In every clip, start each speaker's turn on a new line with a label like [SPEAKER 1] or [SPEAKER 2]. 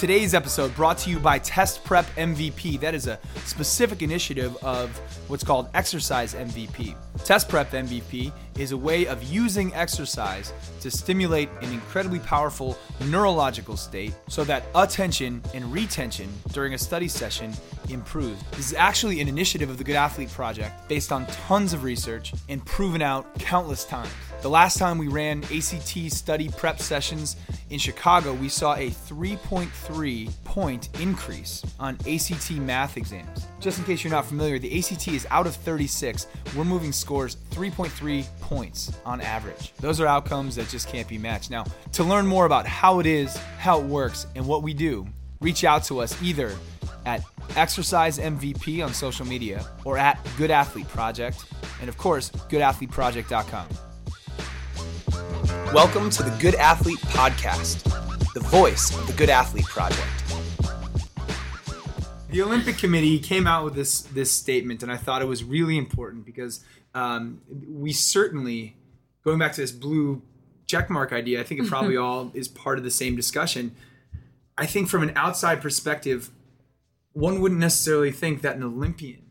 [SPEAKER 1] Today's episode brought to you by Test Prep MVP. That is a specific initiative of what's called Exercise MVP. Test Prep MVP is a way of using exercise to stimulate an incredibly powerful neurological state so that attention and retention during a study session improves. This is actually an initiative of the Good Athlete Project based on tons of research and proven out countless times. The last time we ran ACT study prep sessions in Chicago, we saw a 3.3 point increase on ACT math exams. Just in case you're not familiar, the ACT is out of 36. We're moving scores 3.3 points on average. Those are outcomes that just can't be matched. Now, to learn more about how it is, how it works, and what we do, reach out to us either at Exercise MVP on social media or at Good Athlete Project, and of course, goodathleteproject.com. Welcome to the Good Athlete Podcast, the voice of the Good Athlete Project. The Olympic Committee came out with this this statement, and I thought it was really important because um, we certainly, going back to this blue checkmark idea, I think it probably all is part of the same discussion. I think from an outside perspective, one wouldn't necessarily think that an Olympian,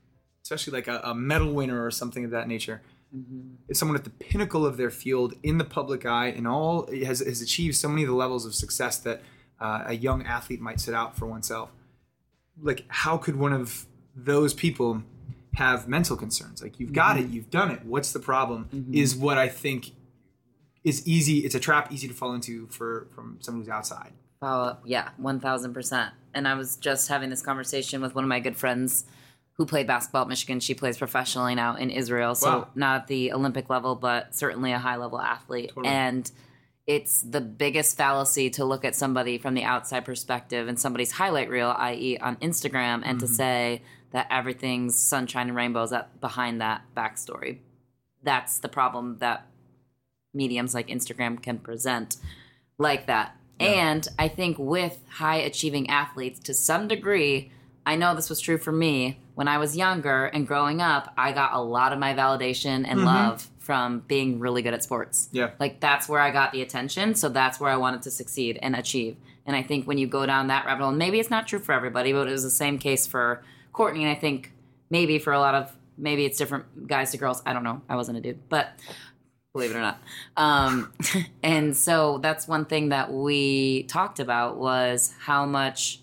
[SPEAKER 1] especially like a, a medal winner or something of that nature, mm-hmm. is someone at the pinnacle of their field in the public eye and all has, has achieved so many of the levels of success that uh, a young athlete might set out for oneself. Like, how could one of those people have mental concerns? Like, you've got mm-hmm. it, you've done it. What's the problem? Mm-hmm. Is what I think is easy. It's a trap easy to fall into for from someone who's outside.
[SPEAKER 2] Oh yeah, one thousand percent. And I was just having this conversation with one of my good friends who played basketball at Michigan. She plays professionally now in Israel, so wow. not at the Olympic level, but certainly a high level athlete. Totally. And it's the biggest fallacy to look at somebody from the outside perspective and somebody's highlight reel, i.e., on Instagram, and mm-hmm. to say that everything's sunshine and rainbows up behind that backstory. That's the problem that mediums like Instagram can present like that. Yeah. And I think with high achieving athletes, to some degree, I know this was true for me when I was younger and growing up, I got a lot of my validation and mm-hmm. love from being really good at sports.
[SPEAKER 1] Yeah.
[SPEAKER 2] Like that's where I got the attention. So that's where I wanted to succeed and achieve. And I think when you go down that rabbit hole, maybe it's not true for everybody, but it was the same case for Courtney. And I think maybe for a lot of, maybe it's different guys to girls. I don't know. I wasn't a dude, but believe it or not. Um, and so that's one thing that we talked about was how much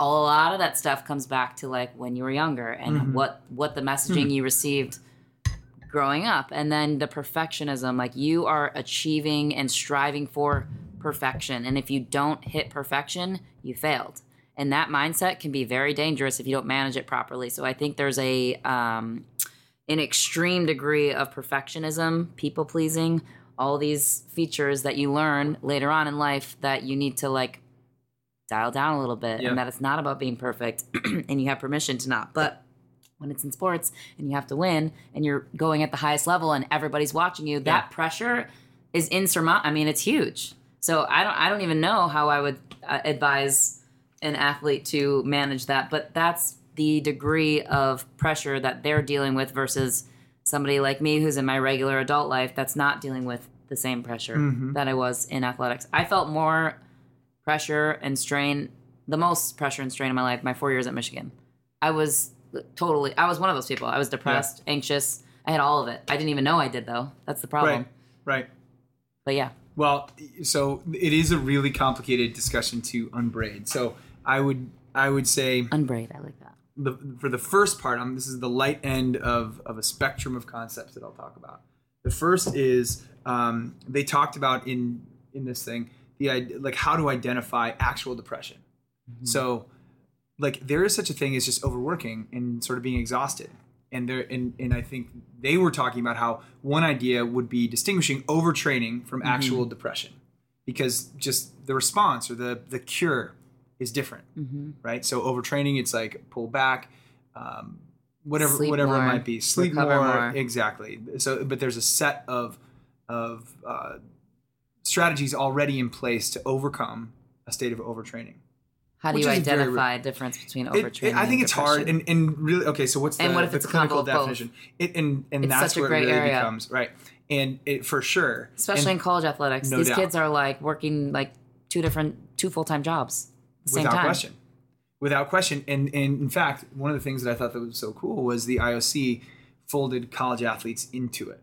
[SPEAKER 2] a lot of that stuff comes back to like when you were younger and mm-hmm. what what the messaging mm-hmm. you received growing up and then the perfectionism like you are achieving and striving for perfection and if you don't hit perfection you failed and that mindset can be very dangerous if you don't manage it properly so i think there's a um, an extreme degree of perfectionism people pleasing all these features that you learn later on in life that you need to like dial down a little bit yeah. and that it's not about being perfect and you have permission to not. But when it's in sports and you have to win and you're going at the highest level and everybody's watching you, yeah. that pressure is insurmountable. I mean, it's huge. So I don't I don't even know how I would uh, advise an athlete to manage that, but that's the degree of pressure that they're dealing with versus somebody like me who's in my regular adult life that's not dealing with the same pressure mm-hmm. that I was in athletics. I felt more pressure and strain, the most pressure and strain in my life, my four years at Michigan. I was totally, I was one of those people. I was depressed, yeah. anxious. I had all of it. I didn't even know I did though. That's the problem.
[SPEAKER 1] Right. Right.
[SPEAKER 2] But yeah.
[SPEAKER 1] Well, so it is a really complicated discussion to unbraid. So I would, I would say
[SPEAKER 2] unbraid. I like that.
[SPEAKER 1] The, for the first part, um, this is the light end of, of a spectrum of concepts that I'll talk about. The first is um, they talked about in in this thing the like how to identify actual depression. Mm-hmm. So like there is such a thing as just overworking and sort of being exhausted. And there and, and I think they were talking about how one idea would be distinguishing overtraining from mm-hmm. actual depression. Because just the response or the the cure is different. Mm-hmm. Right? So overtraining it's like pull back, um, whatever Sleep whatever more, it might be. Sleep more, more, Exactly. So but there's a set of of uh, strategies already in place to overcome a state of overtraining.
[SPEAKER 2] How do you identify a difference between overtraining? It, it,
[SPEAKER 1] I think
[SPEAKER 2] it's
[SPEAKER 1] hard, and, and really okay. So what's the, and what if the it's clinical definition? It, and and it's that's where it really area. becomes right. And it for sure,
[SPEAKER 2] especially
[SPEAKER 1] and
[SPEAKER 2] in college athletics, no these doubt. kids are like working like two different two full time jobs. Same
[SPEAKER 1] without
[SPEAKER 2] time.
[SPEAKER 1] question without question and and in fact one of the things that i thought that was so cool was the ioc folded college athletes into it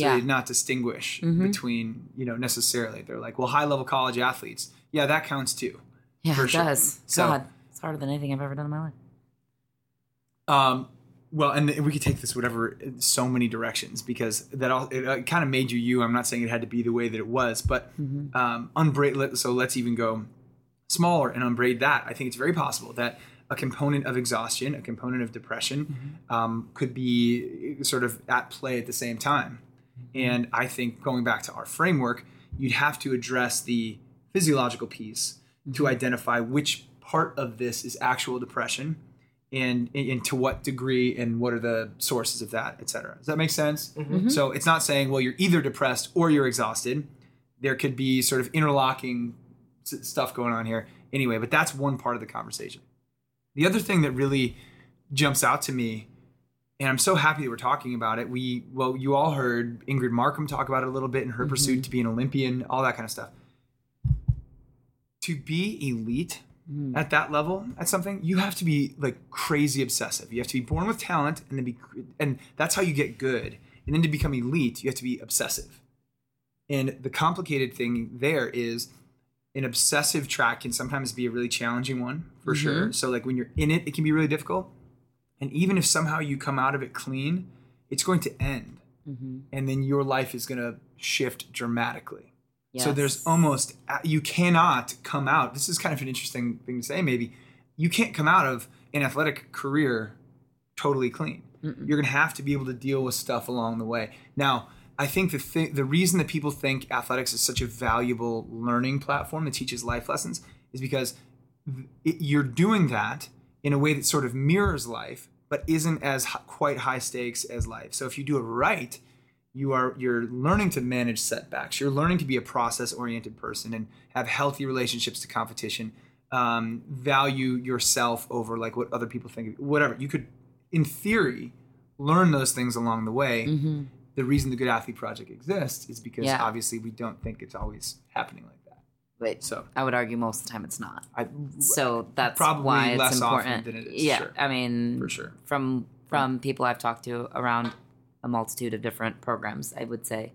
[SPEAKER 2] Yeah.
[SPEAKER 1] they not distinguish
[SPEAKER 2] Mhm.
[SPEAKER 1] between you know necessarily they're like well high level college athletes yeah that counts too
[SPEAKER 2] Yeah,
[SPEAKER 1] For
[SPEAKER 2] it
[SPEAKER 1] sure.
[SPEAKER 2] does.
[SPEAKER 1] So-
[SPEAKER 2] God, it's harder than anything I've ever done in my life.
[SPEAKER 1] Um, well, and we could take this whatever so many directions because that all it, uh, kind of made you you. I'm not saying it had to be the way that it was, but
[SPEAKER 2] Mm-hmm.
[SPEAKER 1] um, unbraid. So let's even go smaller and unbraid that. I think it's very possible that a component of exhaustion, a component of depression,
[SPEAKER 2] Mm-hmm.
[SPEAKER 1] um, could be sort of at play at the same time. And I think going back to our framework, you'd have to address the physiological piece to mm-hmm. identify which part of this is actual depression and, and to what degree and what are the sources of that, et cetera. Does that make sense? Mm-hmm. Mm-hmm. So it's not saying, well, you're either depressed or you're exhausted. There could be sort of interlocking stuff going on here. Anyway, but that's one part of the conversation. The other thing that really jumps out to me, and I'm so happy that we're talking about it. We, well, you all heard Ingrid Markham talk about it a little bit in her mm-hmm. pursuit to be an Olympian, all that kind of stuff. To be elite mm. at that level at something, you have to be like crazy obsessive. You have to be born with talent, and then be, and that's how you get good. And then to become elite, you have to be obsessive. And the complicated thing there is an obsessive track can sometimes be a really challenging one for mm-hmm. sure. So like when you're in it, it can be really difficult. And even if somehow you come out of it clean, it's going to end. Mm-hmm. And then your life is going to shift dramatically. So there's almost uh, you cannot come out. This is kind of an interesting thing to say. Maybe you can't come out of an athletic career totally clean. You're gonna have to be able to deal with stuff along the way. Now, I think the th- the reason that people think athletics is such a valuable learning platform that teaches life lessons is because it, you're doing that in a way that sort of mirrors life, but isn't as h- quite high stakes as life. So if you do it right, you are you're learning to manage setbacks you're learning to be a process oriented person and have healthy relationships to competition um, value yourself over like what other people think of whatever you could in theory learn those things along the way the reason the good athlete project exists is because
[SPEAKER 2] Yeah.
[SPEAKER 1] obviously we don't think it's always happening like that
[SPEAKER 2] But
[SPEAKER 1] so
[SPEAKER 2] I would argue most of the time it's not.
[SPEAKER 1] i
[SPEAKER 2] So that's
[SPEAKER 1] Probably
[SPEAKER 2] why it's
[SPEAKER 1] less often
[SPEAKER 2] important.
[SPEAKER 1] than it is,
[SPEAKER 2] Yeah,
[SPEAKER 1] sure.
[SPEAKER 2] I mean,
[SPEAKER 1] For sure.
[SPEAKER 2] From from people I've talked to around a multitude of different programs, I would say,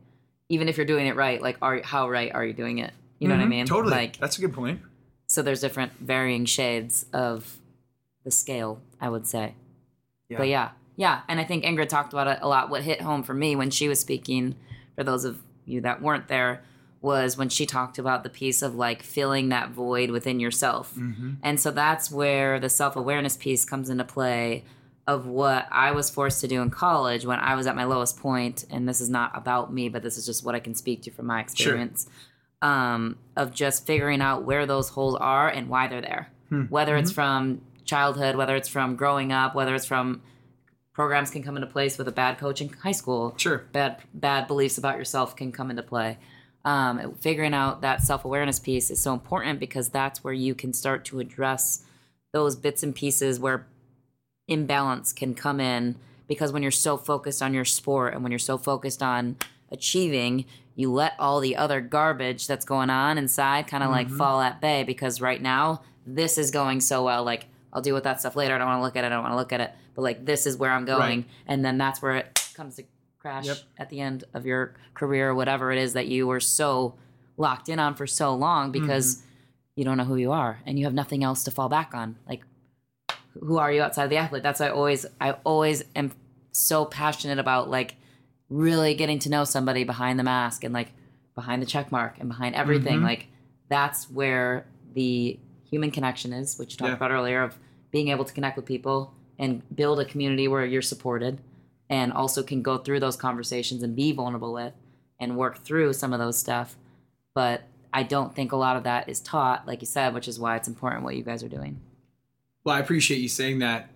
[SPEAKER 2] even if you're doing it right, like, are how right are you doing it? You know what I
[SPEAKER 1] Mhm,
[SPEAKER 2] mean?
[SPEAKER 1] totally
[SPEAKER 2] Like,
[SPEAKER 1] that's a good point
[SPEAKER 2] so there's different varying shades of the scale, I would say.
[SPEAKER 1] yeah,
[SPEAKER 2] But yeah, yeah, and I think Ingrid talked about it a lot. What hit home for me when she was speaking, for those of you that weren't there, was when she talked about the piece of like filling that void within yourself. Mm-hmm. And so that's where the self awareness piece comes into play of what I was forced to do in college when I was at my lowest point. And this is not about me, but this is just what I can speak to from my experience um, of just figuring out where those holes are and why they're there. Hmm. Whether it's mm-hmm. from childhood, whether it's from growing up, whether it's from programs can come into place with a bad coach in high school.
[SPEAKER 1] Sure.
[SPEAKER 2] Bad bad beliefs about yourself can come into play. Um, figuring out that self awareness piece is so important because that's where you can start to address those bits and pieces where imbalance can come in because when you're so focused on your sport and when you're so focused on achieving, you let all the other garbage that's going on inside kind of like fall at bay because right now this is going so well. Like, I'll deal with that stuff later. I don't want to look at it. I don't want to look at it. But like, this is where I'm going.
[SPEAKER 1] Right.
[SPEAKER 2] And then that's where it comes to crash
[SPEAKER 1] Yep.
[SPEAKER 2] at the end of your career or whatever it is that you were so locked in on for so long because mm-hmm. you don't know who you are and you have nothing else to fall back on. Like, who are you outside of the athlete? That's why I always I always am so passionate about like really getting to know somebody behind the mask and like behind the check mark and behind everything. Mm-hmm. Like that's where the human connection is, which you talked
[SPEAKER 1] Yeah.
[SPEAKER 2] about earlier of being able to connect with people and build a community where you're supported and also can go through those conversations and be vulnerable with and work through some of those stuff. But I don't think a lot of that is taught, like you said, which is why it's important what you guys are doing.
[SPEAKER 1] Well, I appreciate you saying that.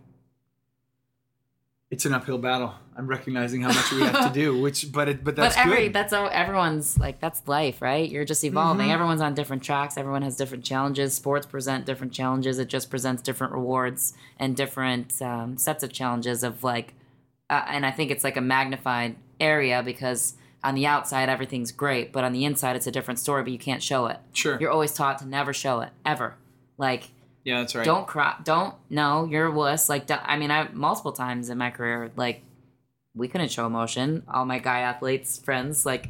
[SPEAKER 1] It's an uphill battle. I'm recognizing how much we have to do, which, but it, but that's
[SPEAKER 2] but every
[SPEAKER 1] good.
[SPEAKER 2] that's how everyone's like that's life, right? You're just evolving.
[SPEAKER 1] Mm-hmm.
[SPEAKER 2] Everyone's on different tracks. Everyone has different challenges. Sports present different challenges. It just presents different rewards and different um, sets of challenges. Of like, uh, and I think it's like a magnified area because on the outside everything's great, but on the inside it's a different story. But you can't show it.
[SPEAKER 1] Sure.
[SPEAKER 2] You're always taught to never show it ever. Like
[SPEAKER 1] Yeah, that's right.
[SPEAKER 2] Don't cry. Don't no. You're a wuss. Like I mean, I multiple times in my career, like we couldn't show emotion. All my guy athletes friends, like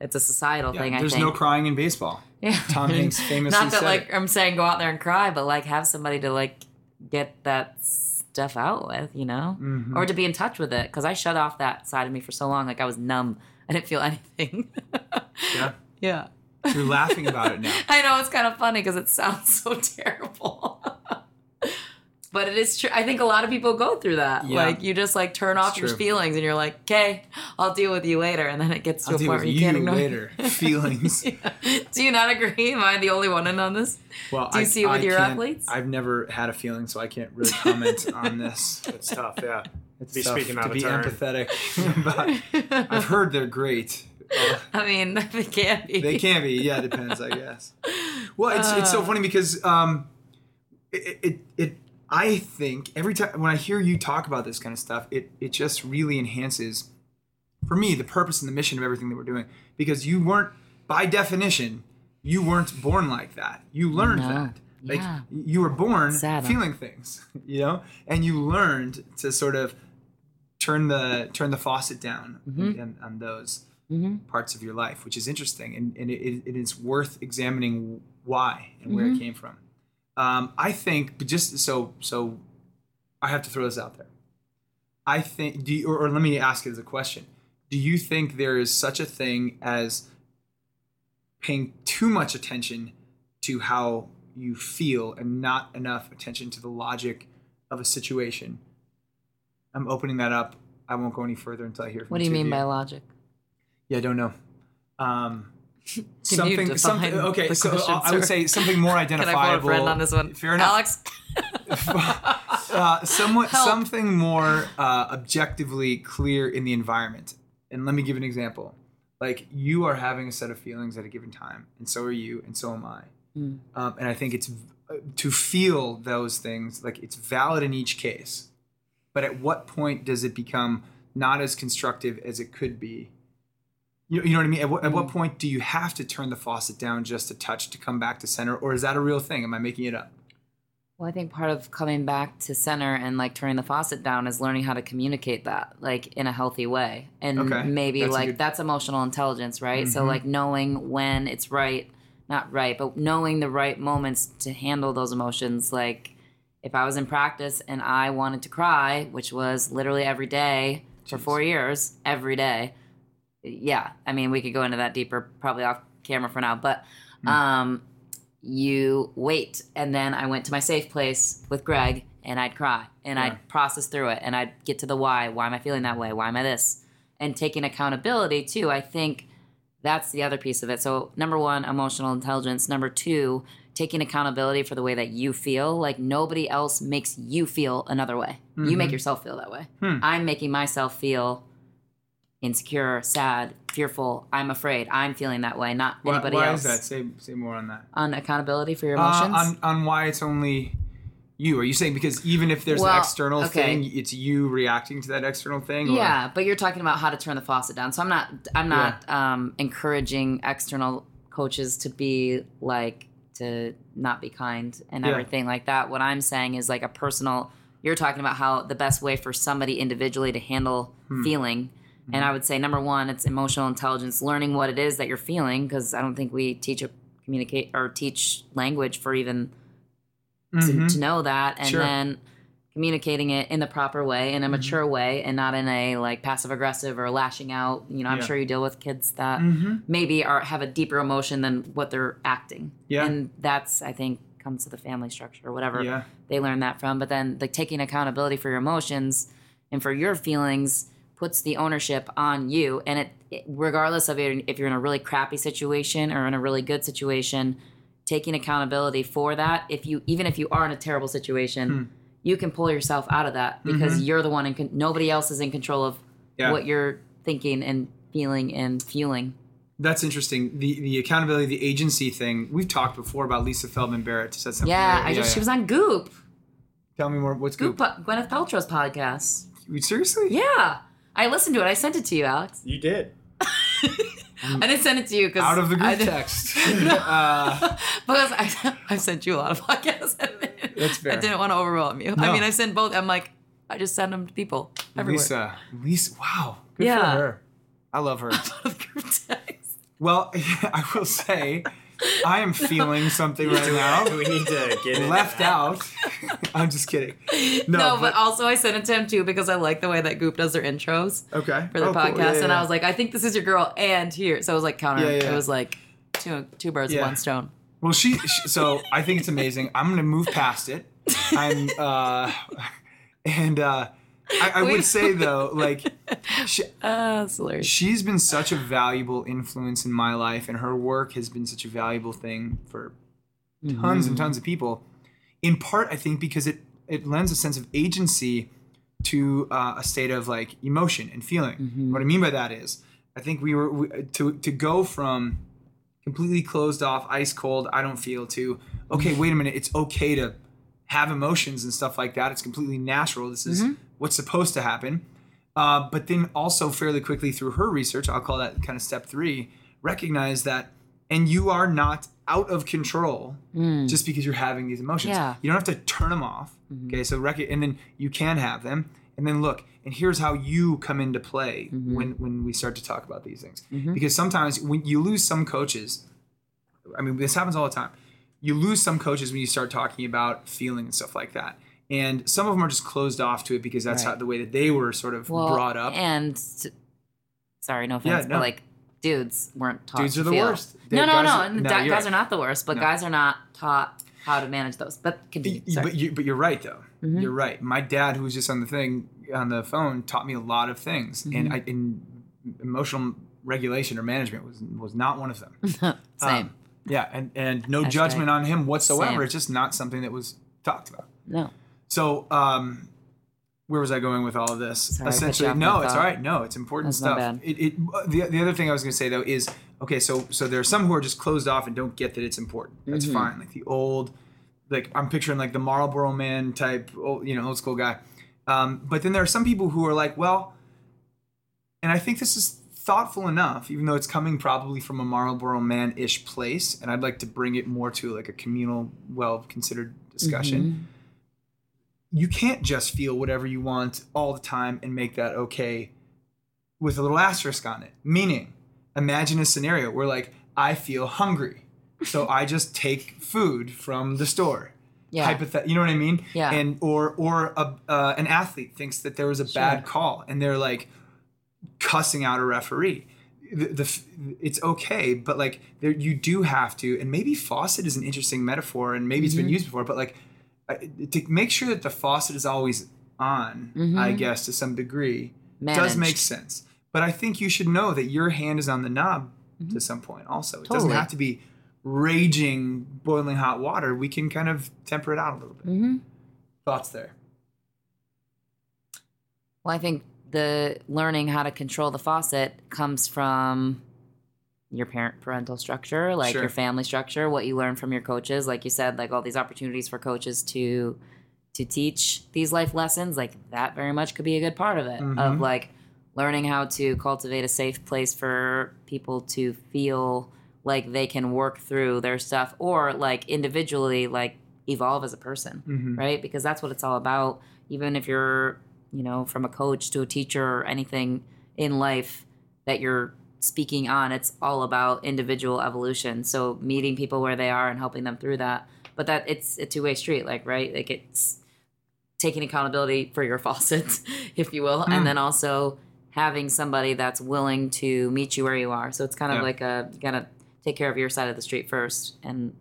[SPEAKER 2] it's a societal
[SPEAKER 1] Yeah,
[SPEAKER 2] thing. I
[SPEAKER 1] there's no crying in baseball.
[SPEAKER 2] Yeah.
[SPEAKER 1] Tom Hanks famously
[SPEAKER 2] Not that like. I'm saying go out there and cry, but like have somebody to like get that stuff out with, you know,
[SPEAKER 1] Mhm.
[SPEAKER 2] or to be in touch with it. Because I shut off that side of me for so long, like I was numb. I didn't feel anything.
[SPEAKER 1] Yeah.
[SPEAKER 2] yeah.
[SPEAKER 1] You're laughing about it now.
[SPEAKER 2] I know it's kind of funny because it sounds so terrible. But it is true. I think a lot of people go through that.
[SPEAKER 1] Yeah.
[SPEAKER 2] Like you just like turn off your
[SPEAKER 1] true.
[SPEAKER 2] feelings and you're like, okay, I'll deal with you later. And then it gets to
[SPEAKER 1] I'll
[SPEAKER 2] a
[SPEAKER 1] deal
[SPEAKER 2] point
[SPEAKER 1] with
[SPEAKER 2] where you, can't ignore
[SPEAKER 1] later. Feelings.
[SPEAKER 2] Do you not agree? Am I the only one in on this?
[SPEAKER 1] Well,
[SPEAKER 2] Do you see it with your athletes?
[SPEAKER 1] I've never had a feeling, so I can't really comment on this.
[SPEAKER 3] It's tough, yeah.
[SPEAKER 1] It's
[SPEAKER 3] Be
[SPEAKER 1] tough
[SPEAKER 3] speaking out
[SPEAKER 1] to
[SPEAKER 3] of
[SPEAKER 1] be
[SPEAKER 3] turn.
[SPEAKER 1] empathetic. but I've heard they're great. Uh,
[SPEAKER 2] I mean, they can't be.
[SPEAKER 1] they can be. Yeah, it depends, I guess. Well, it's it's so
[SPEAKER 2] Uh.
[SPEAKER 1] funny because um, it, it it I think every time when I hear you talk about this kind of stuff, it it just really enhances for me the purpose and the mission of everything that we're doing because you weren't by definition you weren't born like that. You learned
[SPEAKER 2] No.
[SPEAKER 1] that. Like
[SPEAKER 2] Yeah.
[SPEAKER 1] you were born feeling things, you know, and you learned to sort of turn the turn the faucet down
[SPEAKER 2] Mm-hmm.
[SPEAKER 1] on, on those
[SPEAKER 2] hmm
[SPEAKER 1] parts of your life, which is interesting, and, and it, it is worth examining why and where
[SPEAKER 2] Mm-hmm.
[SPEAKER 1] it came from. Um, I think, but just so so, I have to throw this out there. I think, do you, or, or let me ask it as a question: Do you think there is such a thing as paying too much attention to how you feel and not enough attention to the logic of a situation? I'm opening that up. I won't go any further until I hear from
[SPEAKER 2] What do you mean by logic?
[SPEAKER 1] yeah, I don't know. Um, something, something. Okay, so
[SPEAKER 2] question,
[SPEAKER 1] I I would say something more identifiable.
[SPEAKER 2] phone a friend on this one?
[SPEAKER 1] Fair enough.
[SPEAKER 2] Alex.
[SPEAKER 1] uh, somewhat,
[SPEAKER 2] Help.
[SPEAKER 1] something more uh, objectively clear in the environment. And let me give an example. Like you are having a set of feelings at a given time, and so are you, and so am I.
[SPEAKER 2] Mm.
[SPEAKER 1] Um, and I think it's uh, to feel those things like it's valid in each case. But at what point does it become not as constructive as it could be? You, you know what I mean? At what, at what
[SPEAKER 2] Mm.
[SPEAKER 1] point do you have to turn the faucet down just a touch to come back to center, or is that a real thing? Am I making it up?
[SPEAKER 2] Well, I think part of coming back to center and like turning the faucet down is learning how to communicate that like in a healthy way. And
[SPEAKER 1] Okay.
[SPEAKER 2] maybe
[SPEAKER 1] That's
[SPEAKER 2] like
[SPEAKER 1] good-
[SPEAKER 2] that's emotional intelligence, right? So
[SPEAKER 1] Mhm.
[SPEAKER 2] like knowing when it's right, not right, but knowing the right moments to handle those emotions. Like if I was in practice and I wanted to cry, which was literally every day for 4 years, every day. Yeah, I mean, we could go into that deeper probably off camera for now, but
[SPEAKER 1] Hmm.
[SPEAKER 2] um you wait and then i went to my safe place with greg and i'd cry and
[SPEAKER 1] Yeah.
[SPEAKER 2] i'd process through it and i'd get to the why why am i feeling that way why am i this and taking accountability too i think that's the other piece of it so number one emotional intelligence number two taking accountability for the way that you feel like nobody else makes you feel another way you make
[SPEAKER 1] Mhm.
[SPEAKER 2] yourself feel that way
[SPEAKER 1] Hmm.
[SPEAKER 2] i'm making myself feel insecure sad fearful i'm afraid i'm feeling that way not
[SPEAKER 1] Why,
[SPEAKER 2] anybody
[SPEAKER 1] why
[SPEAKER 2] else
[SPEAKER 1] is that? Say say more on that.
[SPEAKER 2] on accountability for your
[SPEAKER 1] Uh,
[SPEAKER 2] emotions
[SPEAKER 1] on on why it's only you. Are you saying because even if there's
[SPEAKER 2] Well,
[SPEAKER 1] an external
[SPEAKER 2] okay.
[SPEAKER 1] thing, it's you reacting to that external thing? or-
[SPEAKER 2] Yeah, but you're talking about how to turn the faucet down. So I'm not I'm not um, encouraging external coaches to be like to not be kind and
[SPEAKER 1] Yeah.
[SPEAKER 2] everything like that. What I'm saying is like a personal. You're talking about how the best way for somebody individually to handle
[SPEAKER 1] Hmm.
[SPEAKER 2] feeling. And I would say number one, it's emotional intelligence, learning what it is that you're feeling, because I don't think we teach a communicate or teach language for even to,
[SPEAKER 1] Mhm.
[SPEAKER 2] to know that and
[SPEAKER 1] Sure.
[SPEAKER 2] then communicating it in the proper way
[SPEAKER 1] Mm-hmm.
[SPEAKER 2] in a mature way and not in a like passive aggressive or lashing out you know i'm
[SPEAKER 1] Yeah.
[SPEAKER 2] sure you deal with kids that
[SPEAKER 1] Mhm.
[SPEAKER 2] maybe are have a deeper emotion than what they're acting
[SPEAKER 1] Yeah.
[SPEAKER 2] and that's i think comes to the family structure or whatever
[SPEAKER 1] Yeah.
[SPEAKER 2] they learn that from but then like taking accountability for your emotions and for your feelings puts the ownership on you and it, it regardless of if you're in a really crappy situation or in a really good situation taking accountability for that if you even if you are in a terrible situation
[SPEAKER 1] Hmm.
[SPEAKER 2] you can pull yourself out of that because you're the one in con- nobody else is in control of
[SPEAKER 1] Mm-hmm. Yeah.
[SPEAKER 2] what you're thinking and feeling and fueling
[SPEAKER 1] That's interesting. The the accountability, the agency thing. We've talked before about Lisa Feldman Barrett. That something?
[SPEAKER 2] yeah
[SPEAKER 1] right?
[SPEAKER 2] i just she was on goop
[SPEAKER 1] Tell me more. What's
[SPEAKER 2] goop
[SPEAKER 1] Goop?
[SPEAKER 2] gwyneth paltrow's podcast
[SPEAKER 1] Seriously?
[SPEAKER 2] yeah i listened to it i sent it to you alex
[SPEAKER 3] You did.
[SPEAKER 2] i didn't send it to you because
[SPEAKER 1] Out of the group
[SPEAKER 2] didn't-
[SPEAKER 1] text. uh,
[SPEAKER 2] because I, I've sent you a lot of podcasts
[SPEAKER 1] That's fair.
[SPEAKER 2] I didn't want to overwhelm you.
[SPEAKER 1] No.
[SPEAKER 2] I mean, I sent both. I'm like, I just send them to people everywhere.
[SPEAKER 1] Lisa, Lisa, wow, good
[SPEAKER 2] Yeah.
[SPEAKER 1] for her. I love her.
[SPEAKER 2] Group text.
[SPEAKER 1] well, I will say, I am feeling something right now.
[SPEAKER 3] we need to get
[SPEAKER 1] Left
[SPEAKER 3] that?
[SPEAKER 1] out. I'm just kidding. No,
[SPEAKER 2] No, but, also I sent it to him too because I like the way that Goop does their intros
[SPEAKER 1] okay
[SPEAKER 2] for their
[SPEAKER 1] Oh, cool.
[SPEAKER 2] podcast,
[SPEAKER 1] Yeah, yeah,
[SPEAKER 2] and I was like, I think this is your girl, and here. So it was like counter.
[SPEAKER 1] Yeah, yeah.
[SPEAKER 2] It was like two two birds
[SPEAKER 1] Yeah.
[SPEAKER 2] with one stone.
[SPEAKER 1] Well, she, she. So I think it's amazing. I'm gonna move past it. I'm. uh And uh I, I would say though, like, she,
[SPEAKER 2] Ah, that's hilarious.
[SPEAKER 1] she's been such a valuable influence in my life, and her work has been such a valuable thing for tons and tons of people. In part, I think because it it lends a sense of agency to uh, a state of like emotion and feeling. What I mean by that is, I think we were we, to to go from completely closed off, ice cold, I don't feel to okay, wait a minute, it's okay to have emotions and stuff like that. It's completely natural. This is what's supposed to happen. Uh, but then also fairly quickly through her research, I'll call that kind of step three, recognize that, and you are not out of control mm. just because you're having these emotions.
[SPEAKER 2] Yeah.
[SPEAKER 1] You don't have to turn them off. Mm-hmm. Okay, so rec- and then you can have them, and then look, and here's how you come into play mm-hmm. when when we start to talk about these things. Mm-hmm. Because sometimes when you lose some coaches, I mean, this happens all the time. You lose some coaches when you start talking about feeling and stuff like that. And some of them are just closed off to it because that's how the way that they were sort of
[SPEAKER 2] Well,
[SPEAKER 1] brought up.
[SPEAKER 2] and sorry, no offense,
[SPEAKER 1] no.
[SPEAKER 2] but like dudes weren't taught.
[SPEAKER 1] Dudes
[SPEAKER 2] to
[SPEAKER 1] are the
[SPEAKER 2] feel.
[SPEAKER 1] worst. They-
[SPEAKER 2] No, no,
[SPEAKER 1] guys
[SPEAKER 2] no.
[SPEAKER 1] are- no,
[SPEAKER 2] guys
[SPEAKER 1] right.
[SPEAKER 2] are not the worst, but
[SPEAKER 1] No.
[SPEAKER 2] guys are not taught how to manage those. But continue. Sorry.
[SPEAKER 1] But you, but you're right though.
[SPEAKER 2] Mm-hmm.
[SPEAKER 1] You're right. My dad, who was just on the thing on the phone, taught me a lot of things,
[SPEAKER 2] Mm-hmm.
[SPEAKER 1] and I, in emotional regulation or management was was not one of them.
[SPEAKER 2] Same.
[SPEAKER 1] Um, yeah, and and no
[SPEAKER 2] Hashtag.
[SPEAKER 1] judgment on him whatsoever.
[SPEAKER 2] Same.
[SPEAKER 1] It's just not something that was talked about.
[SPEAKER 2] no.
[SPEAKER 1] So, um, where was I going with all of this?
[SPEAKER 2] Sorry, I cut you
[SPEAKER 1] Essentially, no, it's all right. No, it's important
[SPEAKER 2] That's
[SPEAKER 1] stuff. It, it, the, the other thing I was going to say though is okay. So, so there are some who are just closed off and don't get that it's important. That's
[SPEAKER 2] Mm-hmm.
[SPEAKER 1] fine. Like the old, like I'm picturing like the Marlboro Man type, old, you know, old school guy. Um, but then there are some people who are like, well, and I think this is thoughtful enough, even though it's coming probably from a Marlboro Man-ish place, and I'd like to bring it more to like a communal, well-considered discussion
[SPEAKER 2] Mm-hmm.
[SPEAKER 1] You can't just feel whatever you want all the time and make that okay with a little asterisk on it. Meaning, imagine a scenario where like I feel hungry, so I just take food from the store.
[SPEAKER 2] Yeah.
[SPEAKER 1] Hypothet- you know what I mean?
[SPEAKER 2] Yeah.
[SPEAKER 1] And or or a, uh, an athlete thinks that there was a bad call and they're like cussing out a referee. The, the it's okay, but like there you do have to, and maybe faucet is an interesting metaphor, and maybe it's
[SPEAKER 2] Mm-hmm.
[SPEAKER 1] been used before, but like to make sure that the faucet is always on, I guess to some degree, does make sense. But I think you should know that your hand is on the knob to some point. Also, it doesn't have to be raging, boiling hot water. We can kind of temper it out a little bit.
[SPEAKER 2] Mm-hmm.
[SPEAKER 1] Thoughts there?
[SPEAKER 2] Well, I think the learning how to control the faucet comes from your parent parental structure, like
[SPEAKER 1] Sure.
[SPEAKER 2] your family structure, what you learn from your coaches, like you said, like all these opportunities for coaches to to teach these life lessons, like that very much could be a good part of it. Of
[SPEAKER 1] Mhm.
[SPEAKER 2] like learning how to cultivate a safe place for people to feel like they can work through their stuff or like individually like evolve as a person
[SPEAKER 1] Mhm.
[SPEAKER 2] right? Because that's what it's all about. Even if you're, you know, from a coach to a teacher or anything in life that you're speaking on, it's all about individual evolution. So meeting people where they are and helping them through that. But that it's a two way street, like right? Like it's taking accountability for your faucets, if you will,
[SPEAKER 1] Hmm.
[SPEAKER 2] and then also having somebody that's willing to meet you where you are. So it's kind of
[SPEAKER 1] Yeah.
[SPEAKER 2] like a you gotta take care of your side of the street first and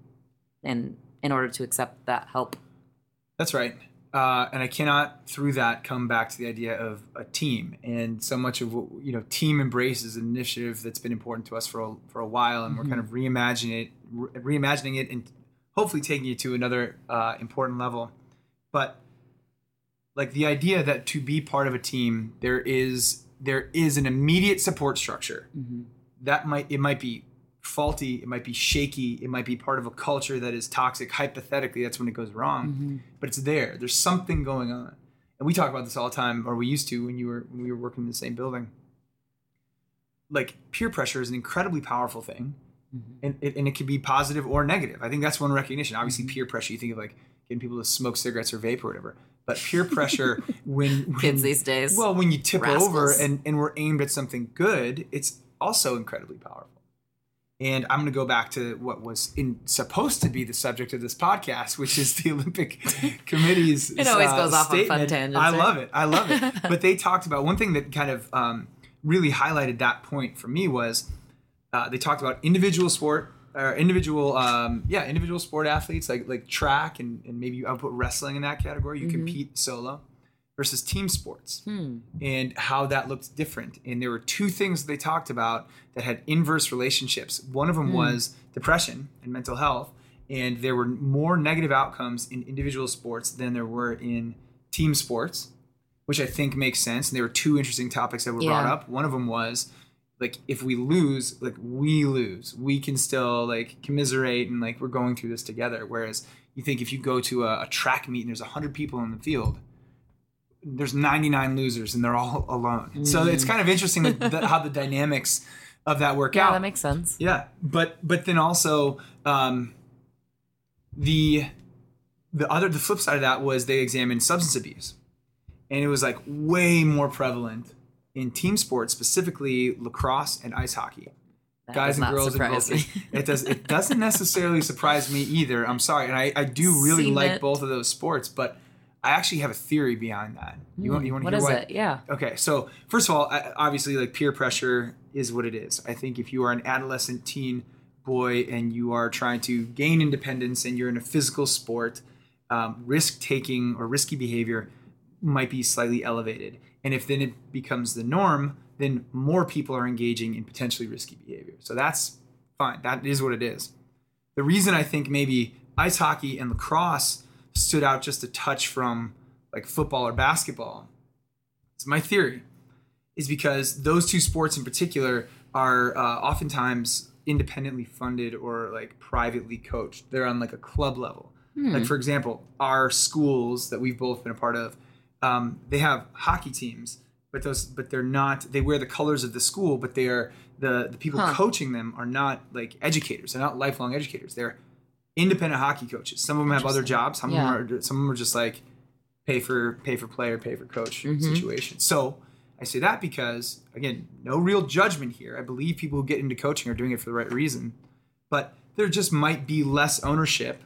[SPEAKER 2] and in order to accept that help.
[SPEAKER 1] That's right. Uh, and I cannot, through that, come back to the idea of a team. And so much of what you know, team embrace is an initiative that's been important to us for a, for a while, and we're kind of reimagining it, re- reimagining it, and hopefully taking it to another uh, important level. But like the idea that to be part of a team, there is there is an immediate support structure that might it might be faulty it might be shaky it might be part of a culture that is toxic hypothetically that's when it goes wrong. Mm-hmm. But it's there. There's something going on. And we talk about this all the time or we used to when you were when we were working in the same building. Like peer pressure is an incredibly powerful thing mm-hmm. and, it- and it can be positive or negative. I think that's one recognition. Obviously mm-hmm. peer pressure you think of like getting people to smoke cigarettes or vape or whatever. But peer pressure when, when
[SPEAKER 2] Kids these days.
[SPEAKER 1] well, when you tip over and, and we're aimed at something good, it's also incredibly powerful. And I'm going to go back to what was in, supposed to be the subject of this podcast, which is the Olympic Committee's.
[SPEAKER 2] It always
[SPEAKER 1] uh,
[SPEAKER 2] goes off on fun
[SPEAKER 1] statement.
[SPEAKER 2] tangents,
[SPEAKER 1] I love it. I love it. but they talked about one thing that kind of um, really highlighted that point for me was uh, they talked about individual sport or individual, um, yeah, individual sport athletes like like track and, and maybe I would put wrestling in that category. You
[SPEAKER 2] Mm-hmm.
[SPEAKER 1] compete solo versus team sports
[SPEAKER 2] Hmm.
[SPEAKER 1] and how that looked different. And there were two things they talked about that had inverse relationships. One of them was depression and mental health, and there were more negative outcomes in individual sports than there were in team sports, which I think makes sense. And there were two interesting topics that were brought up. One of them was like if we lose, like we lose, we can still like commiserate and like we're going through this together. Whereas you think if you go to a, a track meet and there's 100 people in the field, there's 99 losers and they're all alone. So it's kind of interesting that, that how the dynamics of that work
[SPEAKER 2] yeah,
[SPEAKER 1] out.
[SPEAKER 2] that makes sense.
[SPEAKER 1] yeah, but but then also um, the the other the flip side of that was they examined substance abuse, and it was like way more prevalent in team sports, specifically lacrosse and ice hockey
[SPEAKER 2] That
[SPEAKER 1] guys and girls in
[SPEAKER 2] surprise
[SPEAKER 1] both.
[SPEAKER 2] me.
[SPEAKER 1] It does. It doesn't necessarily surprise me either. I'm sorry, and I, I do really
[SPEAKER 2] Seen
[SPEAKER 1] like
[SPEAKER 2] it.
[SPEAKER 1] both of those sports, but I actually have a theory behind that. You want you want to
[SPEAKER 2] What
[SPEAKER 1] hear
[SPEAKER 2] is
[SPEAKER 1] what?
[SPEAKER 2] it? Yeah.
[SPEAKER 1] Okay, so first of all, I- obviously, like peer pressure is what it is. I think if you are an adolescent teen boy and you are trying to gain independence and you're in a physical sport, um, risk taking or risky behavior might be slightly elevated. And if then it becomes the norm, then more people are engaging in potentially risky behavior. So that's fine. That is what it is. The reason I think maybe ice hockey and lacrosse stood out just a touch from like football or basketball. It's my theory is because those two sports in particular are uh, oftentimes independently funded or like privately coached. They're on like a club level. Like for example our schools that we've both been a part of um, they have hockey teams but those but they're not they wear the colors of the school but they are the the people
[SPEAKER 2] Huh.
[SPEAKER 1] coaching them are not like educators. They're not lifelong educators. They're independent hockey coaches some of them have other jobs some
[SPEAKER 2] Yeah.
[SPEAKER 1] of them are some of them are just like pay for pay for player, pay for coach
[SPEAKER 2] Mm-hmm.
[SPEAKER 1] situation. So I say that because again, no real judgment here. I believe people who get into coaching are doing it for the right reason, but there just might be less ownership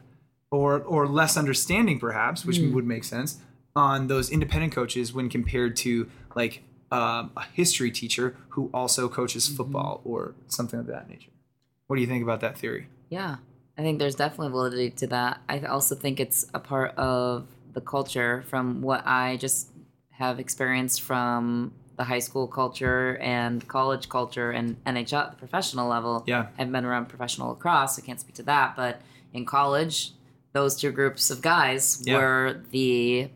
[SPEAKER 1] or or less understanding, perhaps, which
[SPEAKER 2] Hmm.
[SPEAKER 1] would make sense on those independent coaches when compared to like um, a history teacher who also coaches
[SPEAKER 2] Mm-hmm.
[SPEAKER 1] football or something of that nature. What do you think about that theory?
[SPEAKER 2] Yeah, I think there's definitely validity to that. I also think it's a part of the culture from what I just have experienced from the high school culture and college culture and NHL at the professional level.
[SPEAKER 1] Yeah.
[SPEAKER 2] I've been around professional lacrosse, so I can't speak to that. But in college, those two groups of guys
[SPEAKER 1] Yeah.
[SPEAKER 2] were the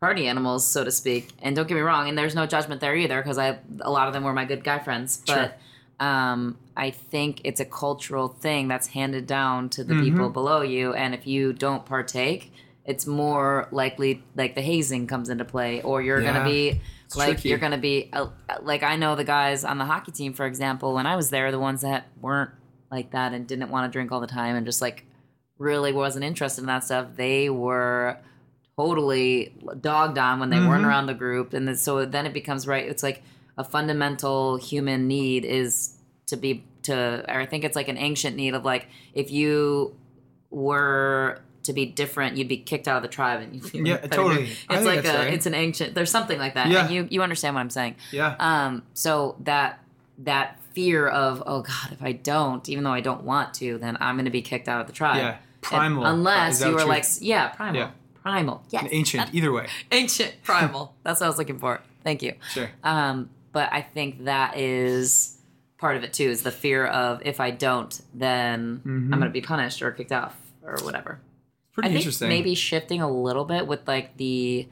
[SPEAKER 2] party animals, so to speak. And don't get me wrong, and there's no judgment there either because I a lot of them were my good guy friends.
[SPEAKER 1] Sure.
[SPEAKER 2] But um, I think it's a cultural thing that's handed down to the
[SPEAKER 1] Mm-hmm.
[SPEAKER 2] people below you, and if you don't partake, it's more likely like the hazing comes into play, or you're
[SPEAKER 1] Yeah.
[SPEAKER 2] gonna be like
[SPEAKER 1] tricky.
[SPEAKER 2] you're gonna be uh, like I know the guys on the hockey team, for example, when I was there, the ones that weren't like that and didn't want to drink all the time and just like really wasn't interested in that stuff, they were totally dogged on when they
[SPEAKER 1] Mm-hmm.
[SPEAKER 2] weren't around the group, and then, so then it becomes right. It's like a fundamental human need is to be to, or I think it's like an ancient need of like if you were to be different, you'd be kicked out of the tribe, and you'd be
[SPEAKER 1] Yeah,
[SPEAKER 2] like,
[SPEAKER 1] totally.
[SPEAKER 2] It's like a,
[SPEAKER 1] right.
[SPEAKER 2] it's an ancient. There's something like that,
[SPEAKER 1] Yeah.
[SPEAKER 2] and you you understand what I'm saying.
[SPEAKER 1] Yeah.
[SPEAKER 2] Um, so that that fear of oh god, if I don't, even though I don't want to, then I'm going to be kicked out of the tribe.
[SPEAKER 1] Yeah. Primal. Is
[SPEAKER 2] unless
[SPEAKER 1] that
[SPEAKER 2] you were like, yeah, primal,
[SPEAKER 1] Yeah.
[SPEAKER 2] primal, yes,
[SPEAKER 1] Ancient, either way.
[SPEAKER 2] ancient, primal. That's what I was looking for. Thank you.
[SPEAKER 1] Sure.
[SPEAKER 2] Um, but I think that is part of it too. Is the fear of if I don't, then
[SPEAKER 1] Mm-hmm.
[SPEAKER 2] I'm going to be punished or kicked off or whatever.
[SPEAKER 1] Pretty
[SPEAKER 2] I think
[SPEAKER 1] interesting.
[SPEAKER 2] maybe shifting a little bit with like the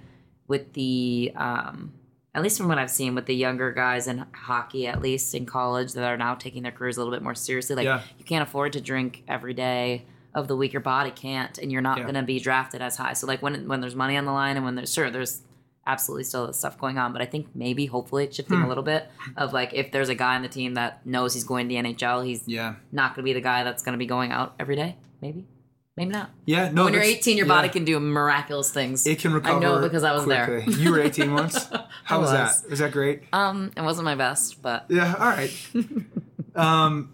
[SPEAKER 2] with the um at least from what I've seen with the younger guys in hockey, at least in college, that are now taking their careers a little bit more seriously. Like
[SPEAKER 1] Yeah.
[SPEAKER 2] you can't afford to drink every day of the week. Your body can't, and you're not
[SPEAKER 1] Yeah.
[SPEAKER 2] going to be drafted as high. So like when when there's money on the line, and when there's sure there's absolutely still stuff going on, but I think maybe hopefully it's shifting
[SPEAKER 1] Hmm.
[SPEAKER 2] a little bit of like if there's a guy on the team that knows he's going to the NHL, he's
[SPEAKER 1] Yeah.
[SPEAKER 2] not going to be the guy that's going to be going out every day. Maybe, Maybe not.
[SPEAKER 1] Yeah, no.
[SPEAKER 2] when you're 18, your
[SPEAKER 1] yeah.
[SPEAKER 2] body can do miraculous things.
[SPEAKER 1] It can recover.
[SPEAKER 2] I know because I was
[SPEAKER 1] quickly.
[SPEAKER 2] there.
[SPEAKER 1] you were 18 once. How was,
[SPEAKER 2] was.
[SPEAKER 1] that? Was that great?
[SPEAKER 2] Um, it wasn't my best, but
[SPEAKER 1] Yeah. All right. um,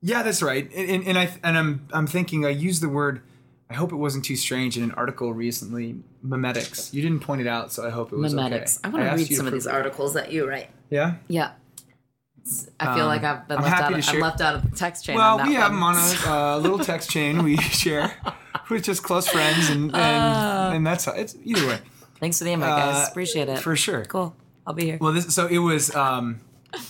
[SPEAKER 1] yeah, that's right. And, and, and I and I'm I'm thinking I used the word. I hope it wasn't too strange in an article recently. Memetics. You didn't point it out, so I hope it was
[SPEAKER 2] memetics.
[SPEAKER 1] okay.
[SPEAKER 2] I want to read some of these
[SPEAKER 1] it.
[SPEAKER 2] articles that you write.
[SPEAKER 1] Yeah.
[SPEAKER 2] Yeah. I feel
[SPEAKER 1] Um,
[SPEAKER 2] like I've been
[SPEAKER 1] I'm
[SPEAKER 2] left
[SPEAKER 1] happy
[SPEAKER 2] out.
[SPEAKER 1] to
[SPEAKER 2] Of,
[SPEAKER 1] share-
[SPEAKER 2] I'm left out of the text chain.
[SPEAKER 1] Well,
[SPEAKER 2] on that
[SPEAKER 1] we have them on a uh, little text chain we share with just close friends, and and,
[SPEAKER 2] Uh.
[SPEAKER 1] and that's it's either way
[SPEAKER 2] Thanks for the invite, guys.
[SPEAKER 1] Uh,
[SPEAKER 2] Appreciate it.
[SPEAKER 1] for sure.
[SPEAKER 2] Cool. I'll be here.
[SPEAKER 1] Well, this so it was. Um,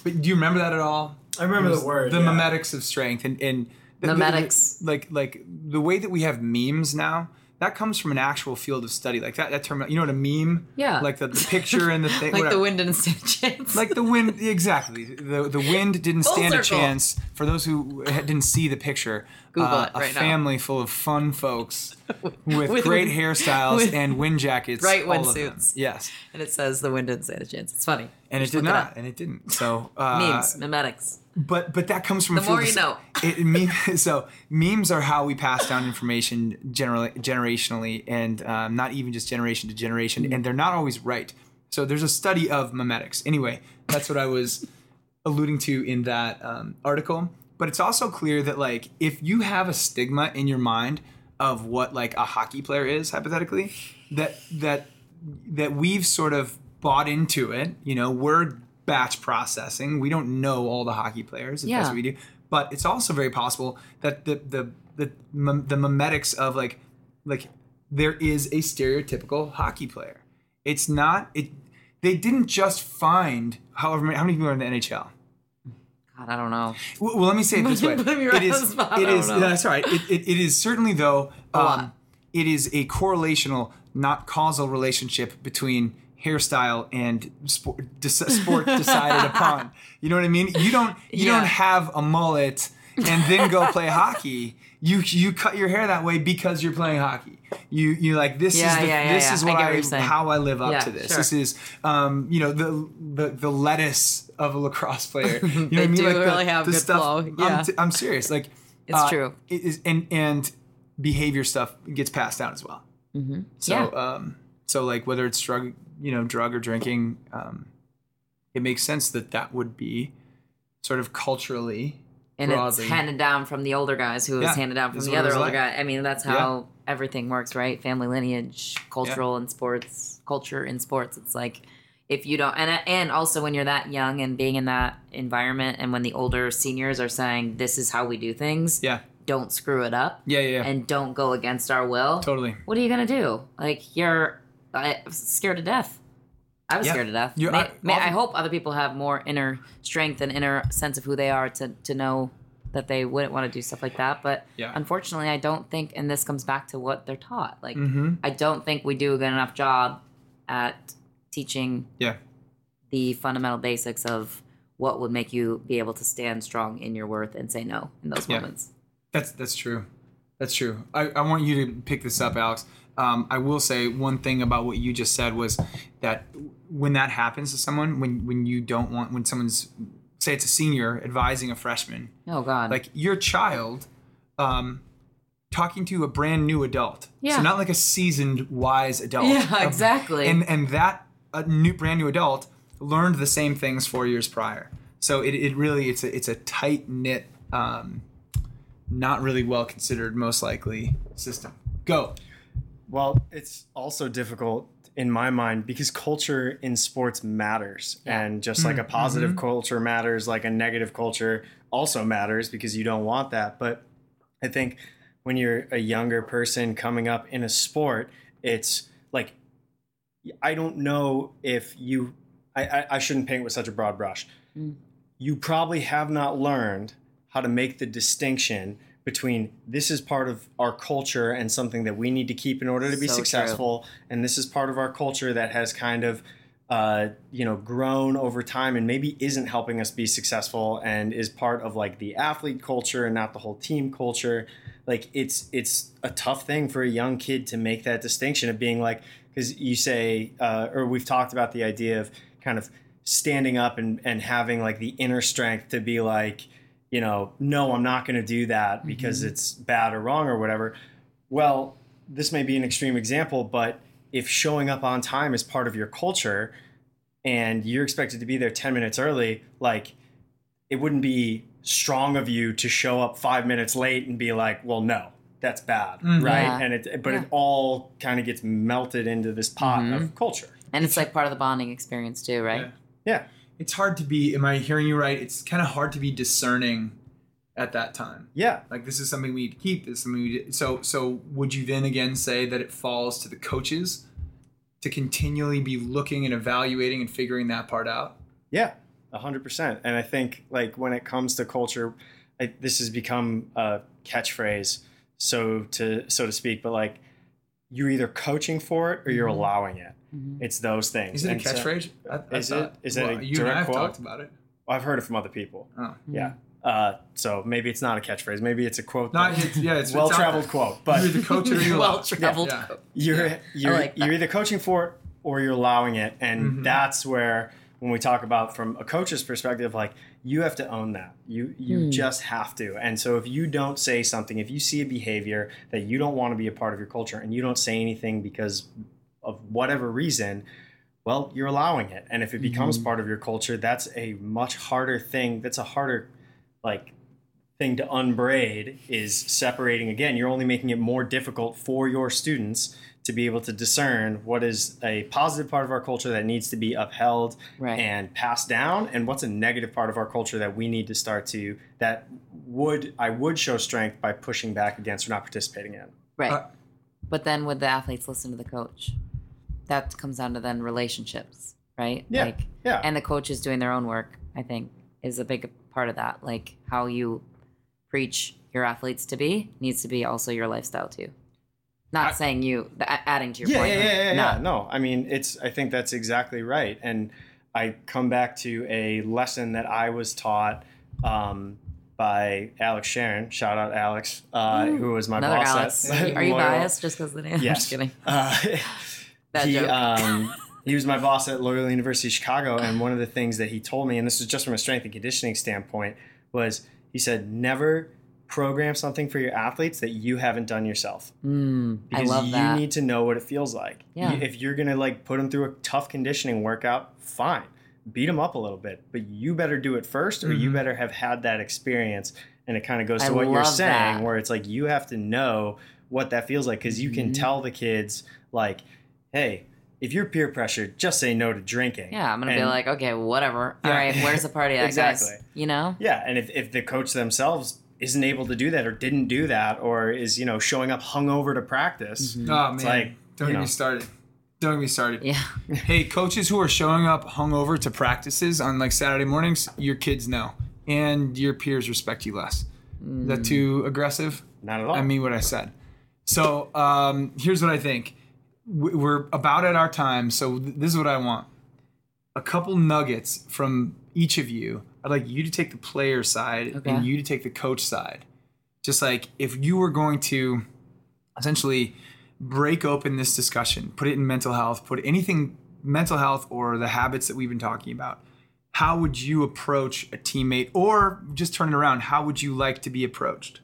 [SPEAKER 1] but do you remember that at all?
[SPEAKER 3] I remember the word.
[SPEAKER 1] the
[SPEAKER 3] yeah.
[SPEAKER 1] memetics of strength, and and the, the-
[SPEAKER 2] Memetics.
[SPEAKER 1] the- like like the way that we have memes now. That comes from an actual field of study, like that. That term, you know what a meme?
[SPEAKER 2] Yeah.
[SPEAKER 1] Like the, the picture and the thing.
[SPEAKER 2] like
[SPEAKER 1] whatever.
[SPEAKER 2] the wind didn't stand a chance.
[SPEAKER 1] like the wind exactly the the wind didn't
[SPEAKER 2] Full
[SPEAKER 1] stand a chance for those who didn't see the picture
[SPEAKER 2] Google
[SPEAKER 1] uh,
[SPEAKER 2] it
[SPEAKER 1] a
[SPEAKER 2] right now.
[SPEAKER 1] family full of fun folks with,
[SPEAKER 2] With
[SPEAKER 1] great
[SPEAKER 2] wind-
[SPEAKER 1] hairstyles
[SPEAKER 2] with
[SPEAKER 1] and wind jackets
[SPEAKER 2] bright
[SPEAKER 1] all of them.
[SPEAKER 2] windsuits.
[SPEAKER 1] yes
[SPEAKER 2] and it says the wind didn't stand a chance. It's funny.
[SPEAKER 1] and it did not.
[SPEAKER 2] up.
[SPEAKER 1] and it didn't so uh,
[SPEAKER 2] Memes, memetics.
[SPEAKER 1] But but that comes from
[SPEAKER 2] The
[SPEAKER 1] a field
[SPEAKER 2] more you know.
[SPEAKER 1] it, it meme, so memes are how we pass down information generally generationally and um, not even just generation to generation
[SPEAKER 2] Mm.
[SPEAKER 1] and they're not always right so there's a study of memetics anyway that's what i was alluding to in that um, article but it's also clear that like if you have a stigma in your mind of what like a hockey player is hypothetically that that that we've sort of bought into it you know we're batch processing we don't know all the hockey players if that's what we do but it's also very possible that the the the, the memetics of like like there is a stereotypical hockey player it's not it they didn't just find however many how many people are in the nhl
[SPEAKER 2] God, I don't know.
[SPEAKER 1] well, well, let me say it this way.
[SPEAKER 2] Put me right
[SPEAKER 1] it
[SPEAKER 2] spot,
[SPEAKER 1] It is.
[SPEAKER 2] know.
[SPEAKER 1] That's all right. It, it, it is certainly though. Um, it is a correlational, not causal relationship between hairstyle and sport, de- sport decided upon. You know what I mean? You don't. You
[SPEAKER 2] Yeah.
[SPEAKER 1] don't have a mullet and then go play hockey. You you cut your hair that way because you're playing hockey. You you like this
[SPEAKER 2] Yeah,
[SPEAKER 1] is the,
[SPEAKER 2] yeah, yeah,
[SPEAKER 1] this
[SPEAKER 2] yeah.
[SPEAKER 1] is what
[SPEAKER 2] what
[SPEAKER 1] I, how I live up
[SPEAKER 2] Yeah,
[SPEAKER 1] to this.
[SPEAKER 2] sure.
[SPEAKER 1] This is um you know the the, the lettuce of a lacrosse player. You know what I mean?
[SPEAKER 2] do
[SPEAKER 1] Like the-
[SPEAKER 2] really have
[SPEAKER 1] the
[SPEAKER 2] good
[SPEAKER 1] stuff,
[SPEAKER 2] flow,
[SPEAKER 1] I'm t- I'm serious. Like
[SPEAKER 2] It's
[SPEAKER 1] uh,
[SPEAKER 2] true.
[SPEAKER 1] It is, and and behavior stuff gets passed down as well.
[SPEAKER 2] Mm-hmm.
[SPEAKER 1] So
[SPEAKER 2] Yeah.
[SPEAKER 1] um, so like whether it's drug, you know, drug or drinking, um, it makes sense that that would be sort of culturally
[SPEAKER 2] and
[SPEAKER 1] broadly.
[SPEAKER 2] it's handed down from the older guys who was handed down from the other older
[SPEAKER 1] like.
[SPEAKER 2] guy. I mean, that's how everything works, right? Family lineage, cultural and sports, culture in sports. It's like if you don't, and and also when you're that young and being in that environment, and when the older seniors are saying this is how we do things,
[SPEAKER 1] yeah,
[SPEAKER 2] don't screw it up,
[SPEAKER 1] yeah, yeah, yeah.
[SPEAKER 2] and don't go against our will.
[SPEAKER 1] totally.
[SPEAKER 2] What are you gonna do? Like you're I, was scared to death. I was
[SPEAKER 1] Yeah.
[SPEAKER 2] scared to death. May,
[SPEAKER 1] I-
[SPEAKER 2] may, I hope other people have more inner strength and inner sense of who they are to to know that they wouldn't want to do stuff like that. But
[SPEAKER 1] Yeah.
[SPEAKER 2] unfortunately, I don't think, and this comes back to what they're taught. Like
[SPEAKER 1] Mm-hmm.
[SPEAKER 2] I don't think we do a good enough job at teaching
[SPEAKER 1] Yeah,
[SPEAKER 2] the fundamental basics of what would make you be able to stand strong in your worth and say no in those
[SPEAKER 1] Yeah.
[SPEAKER 2] moments.
[SPEAKER 1] that's that's true. That's true. I, I want you to pick this up, Alex. Um, I will say one thing about what you just said was that when that happens to someone, when when you don't want, when someone's say it's a senior advising a freshman,
[SPEAKER 2] Oh God.
[SPEAKER 1] like your child um talking to a brand new adult
[SPEAKER 2] Yeah.
[SPEAKER 1] so not like a seasoned wise adult
[SPEAKER 2] Yeah,
[SPEAKER 1] Um,
[SPEAKER 2] exactly.
[SPEAKER 1] and and that a new brand new adult learned the same things four years prior so it, it really it's a it's a tight knit um not really well considered most likely system go
[SPEAKER 3] Well, it's also difficult in my mind because culture in sports matters.
[SPEAKER 2] Yeah.
[SPEAKER 3] And just like a positive culture matters, like a negative culture also matters because you don't want that. But I think when you're a younger person coming up in a sport, it's like, I don't know if you, I, I, I shouldn't paint with such a broad brush.
[SPEAKER 2] Mm.
[SPEAKER 3] You probably have not learned how to make the distinction between this is part of our culture and something that we need to keep in order to be
[SPEAKER 2] So true.
[SPEAKER 3] successful and this is part of our culture that has kind of uh, you know grown over time and maybe isn't helping us be successful and is part of like the athlete culture and not the whole team culture like it's it's a tough thing for a young kid to make that distinction of being like because you say uh, or we've talked about the idea of kind of standing up and, and having like the inner strength to be like you know no i'm not going to do that because it's bad or wrong or whatever Well, this may be an extreme example, but if showing up on time is part of your culture and you're expected to be there 10 minutes early, like it wouldn't be strong of you to show up five minutes late and be like, well, no, that's bad. Right.
[SPEAKER 2] Yeah.
[SPEAKER 3] And it, but
[SPEAKER 2] Yeah.
[SPEAKER 3] it all kind of gets melted into this pot
[SPEAKER 2] Mm-hmm.
[SPEAKER 3] of culture.
[SPEAKER 2] And it's like part of the bonding experience too, right?
[SPEAKER 1] Yeah.
[SPEAKER 3] Yeah.
[SPEAKER 1] It's hard to be. Am I hearing you right? It's kind of hard to be discerning at that time.
[SPEAKER 3] Yeah.
[SPEAKER 1] Like this is something we need to keep. This is something we. So so would you then again say that it falls to the coaches to continually be looking and evaluating and figuring that part out?
[SPEAKER 3] Yeah, a hundred percent. And I think like when it comes to culture, I, this has become a catchphrase, so to so to speak. But like, you're either coaching for it or you're mm-hmm. allowing it. It's those things.
[SPEAKER 1] Is it a
[SPEAKER 3] And so-
[SPEAKER 1] catchphrage? I, I
[SPEAKER 3] Is it-
[SPEAKER 1] thought-
[SPEAKER 3] is it a
[SPEAKER 1] you and I've
[SPEAKER 3] quote?
[SPEAKER 1] talked about it.
[SPEAKER 3] I've heard it from other people.
[SPEAKER 1] Oh.
[SPEAKER 3] Yeah. Uh, so maybe it's not a catchphrase. Maybe it's a quote.
[SPEAKER 1] Not,
[SPEAKER 3] that-
[SPEAKER 1] it's, yeah, it's
[SPEAKER 3] well traveled quote. But
[SPEAKER 1] You're either coaching or you're
[SPEAKER 2] well traveled.
[SPEAKER 1] Yeah.
[SPEAKER 3] you're you're,
[SPEAKER 2] like
[SPEAKER 3] you're either coaching for it or you're allowing it and
[SPEAKER 1] Mm-hmm.
[SPEAKER 3] that's where when we talk about from a coach's perspective like you have to own that you you just have to and so if you don't say something if you see a behavior that you don't want to be a part of your culture and you don't say anything because of whatever reason well you're allowing it and if it becomes part of your culture that's a much harder thing that's a harder like thing to unbraid is separating again you're only making it more difficult for your students to be able to discern what is a positive part of our culture that needs to be upheld
[SPEAKER 2] Right.
[SPEAKER 3] and passed down and what's a negative part of our culture that we need to start to that would i would show strength by pushing back against or not participating in
[SPEAKER 2] Right.
[SPEAKER 1] Uh,
[SPEAKER 2] but then would the athletes listen to the coach? That comes down to then relationships, right?
[SPEAKER 3] Yeah,
[SPEAKER 2] Like
[SPEAKER 3] yeah.
[SPEAKER 2] and the coaches doing their own work, I think, is a big part of that. Like how you preach your athletes to be needs to be also your lifestyle too. Not
[SPEAKER 1] I-
[SPEAKER 2] saying you adding to your
[SPEAKER 3] yeah,
[SPEAKER 2] point.
[SPEAKER 3] yeah, yeah, yeah, yeah. No, I mean, it's. I think that's exactly right, and I come back to a lesson that I was taught um, by Alex Sharon. Shout out Alex, uh, who was my
[SPEAKER 2] Another
[SPEAKER 3] boss.
[SPEAKER 2] Alex.
[SPEAKER 3] At
[SPEAKER 2] Are you biased just because the name? I'm
[SPEAKER 3] Yes.
[SPEAKER 2] just kidding.
[SPEAKER 3] Uh, He,
[SPEAKER 2] joke.
[SPEAKER 3] um, he was my boss at Loyola University of Chicago, and one of the things that he told me, and this is just from a strength and conditioning standpoint, was he said never program something for your athletes that you haven't done yourself
[SPEAKER 2] Mm, I
[SPEAKER 3] because you
[SPEAKER 2] that.
[SPEAKER 3] need to know what it feels like.
[SPEAKER 2] Yeah.
[SPEAKER 3] If you're gonna like put them through a tough conditioning workout, fine, beat them up a little bit, but you better do it first, or you better have had that experience. And it kind of goes to
[SPEAKER 2] I
[SPEAKER 3] what you're saying,
[SPEAKER 2] that.
[SPEAKER 3] where it's like you have to know what that feels like because you can
[SPEAKER 2] Mm-hmm.
[SPEAKER 3] tell the kids like, hey. If you're peer pressured, just say no to drinking.
[SPEAKER 2] yeah, I'm gonna be like, okay, whatever.
[SPEAKER 3] Yeah.
[SPEAKER 2] All right, where's the party at,
[SPEAKER 3] Exactly.
[SPEAKER 2] guys? You know?
[SPEAKER 3] Yeah, and if, if the coach themselves isn't able to do that or didn't do that or is, you know, showing up hungover to practice,
[SPEAKER 2] Mm-hmm.
[SPEAKER 1] Oh man,
[SPEAKER 3] like,
[SPEAKER 1] don't
[SPEAKER 3] you
[SPEAKER 1] get me started. Don't get me started.
[SPEAKER 2] Yeah.
[SPEAKER 1] Hey, coaches who are showing up hungover to practices on like Saturday mornings, your kids know, and your peers respect you less. Is that too aggressive?
[SPEAKER 3] not at all.
[SPEAKER 1] I mean what I said. So um, here's what I think. We- We're about at our time, so this is what I want. A couple nuggets from each of you. I'd like you to take the player side
[SPEAKER 2] Okay.
[SPEAKER 1] and you to take the coach side. Just like if you were going to essentially break open this discussion, put it in mental health, put anything mental health or the habits that we've been talking about. How would you approach a teammate or just turn it around? How would you like to be approached?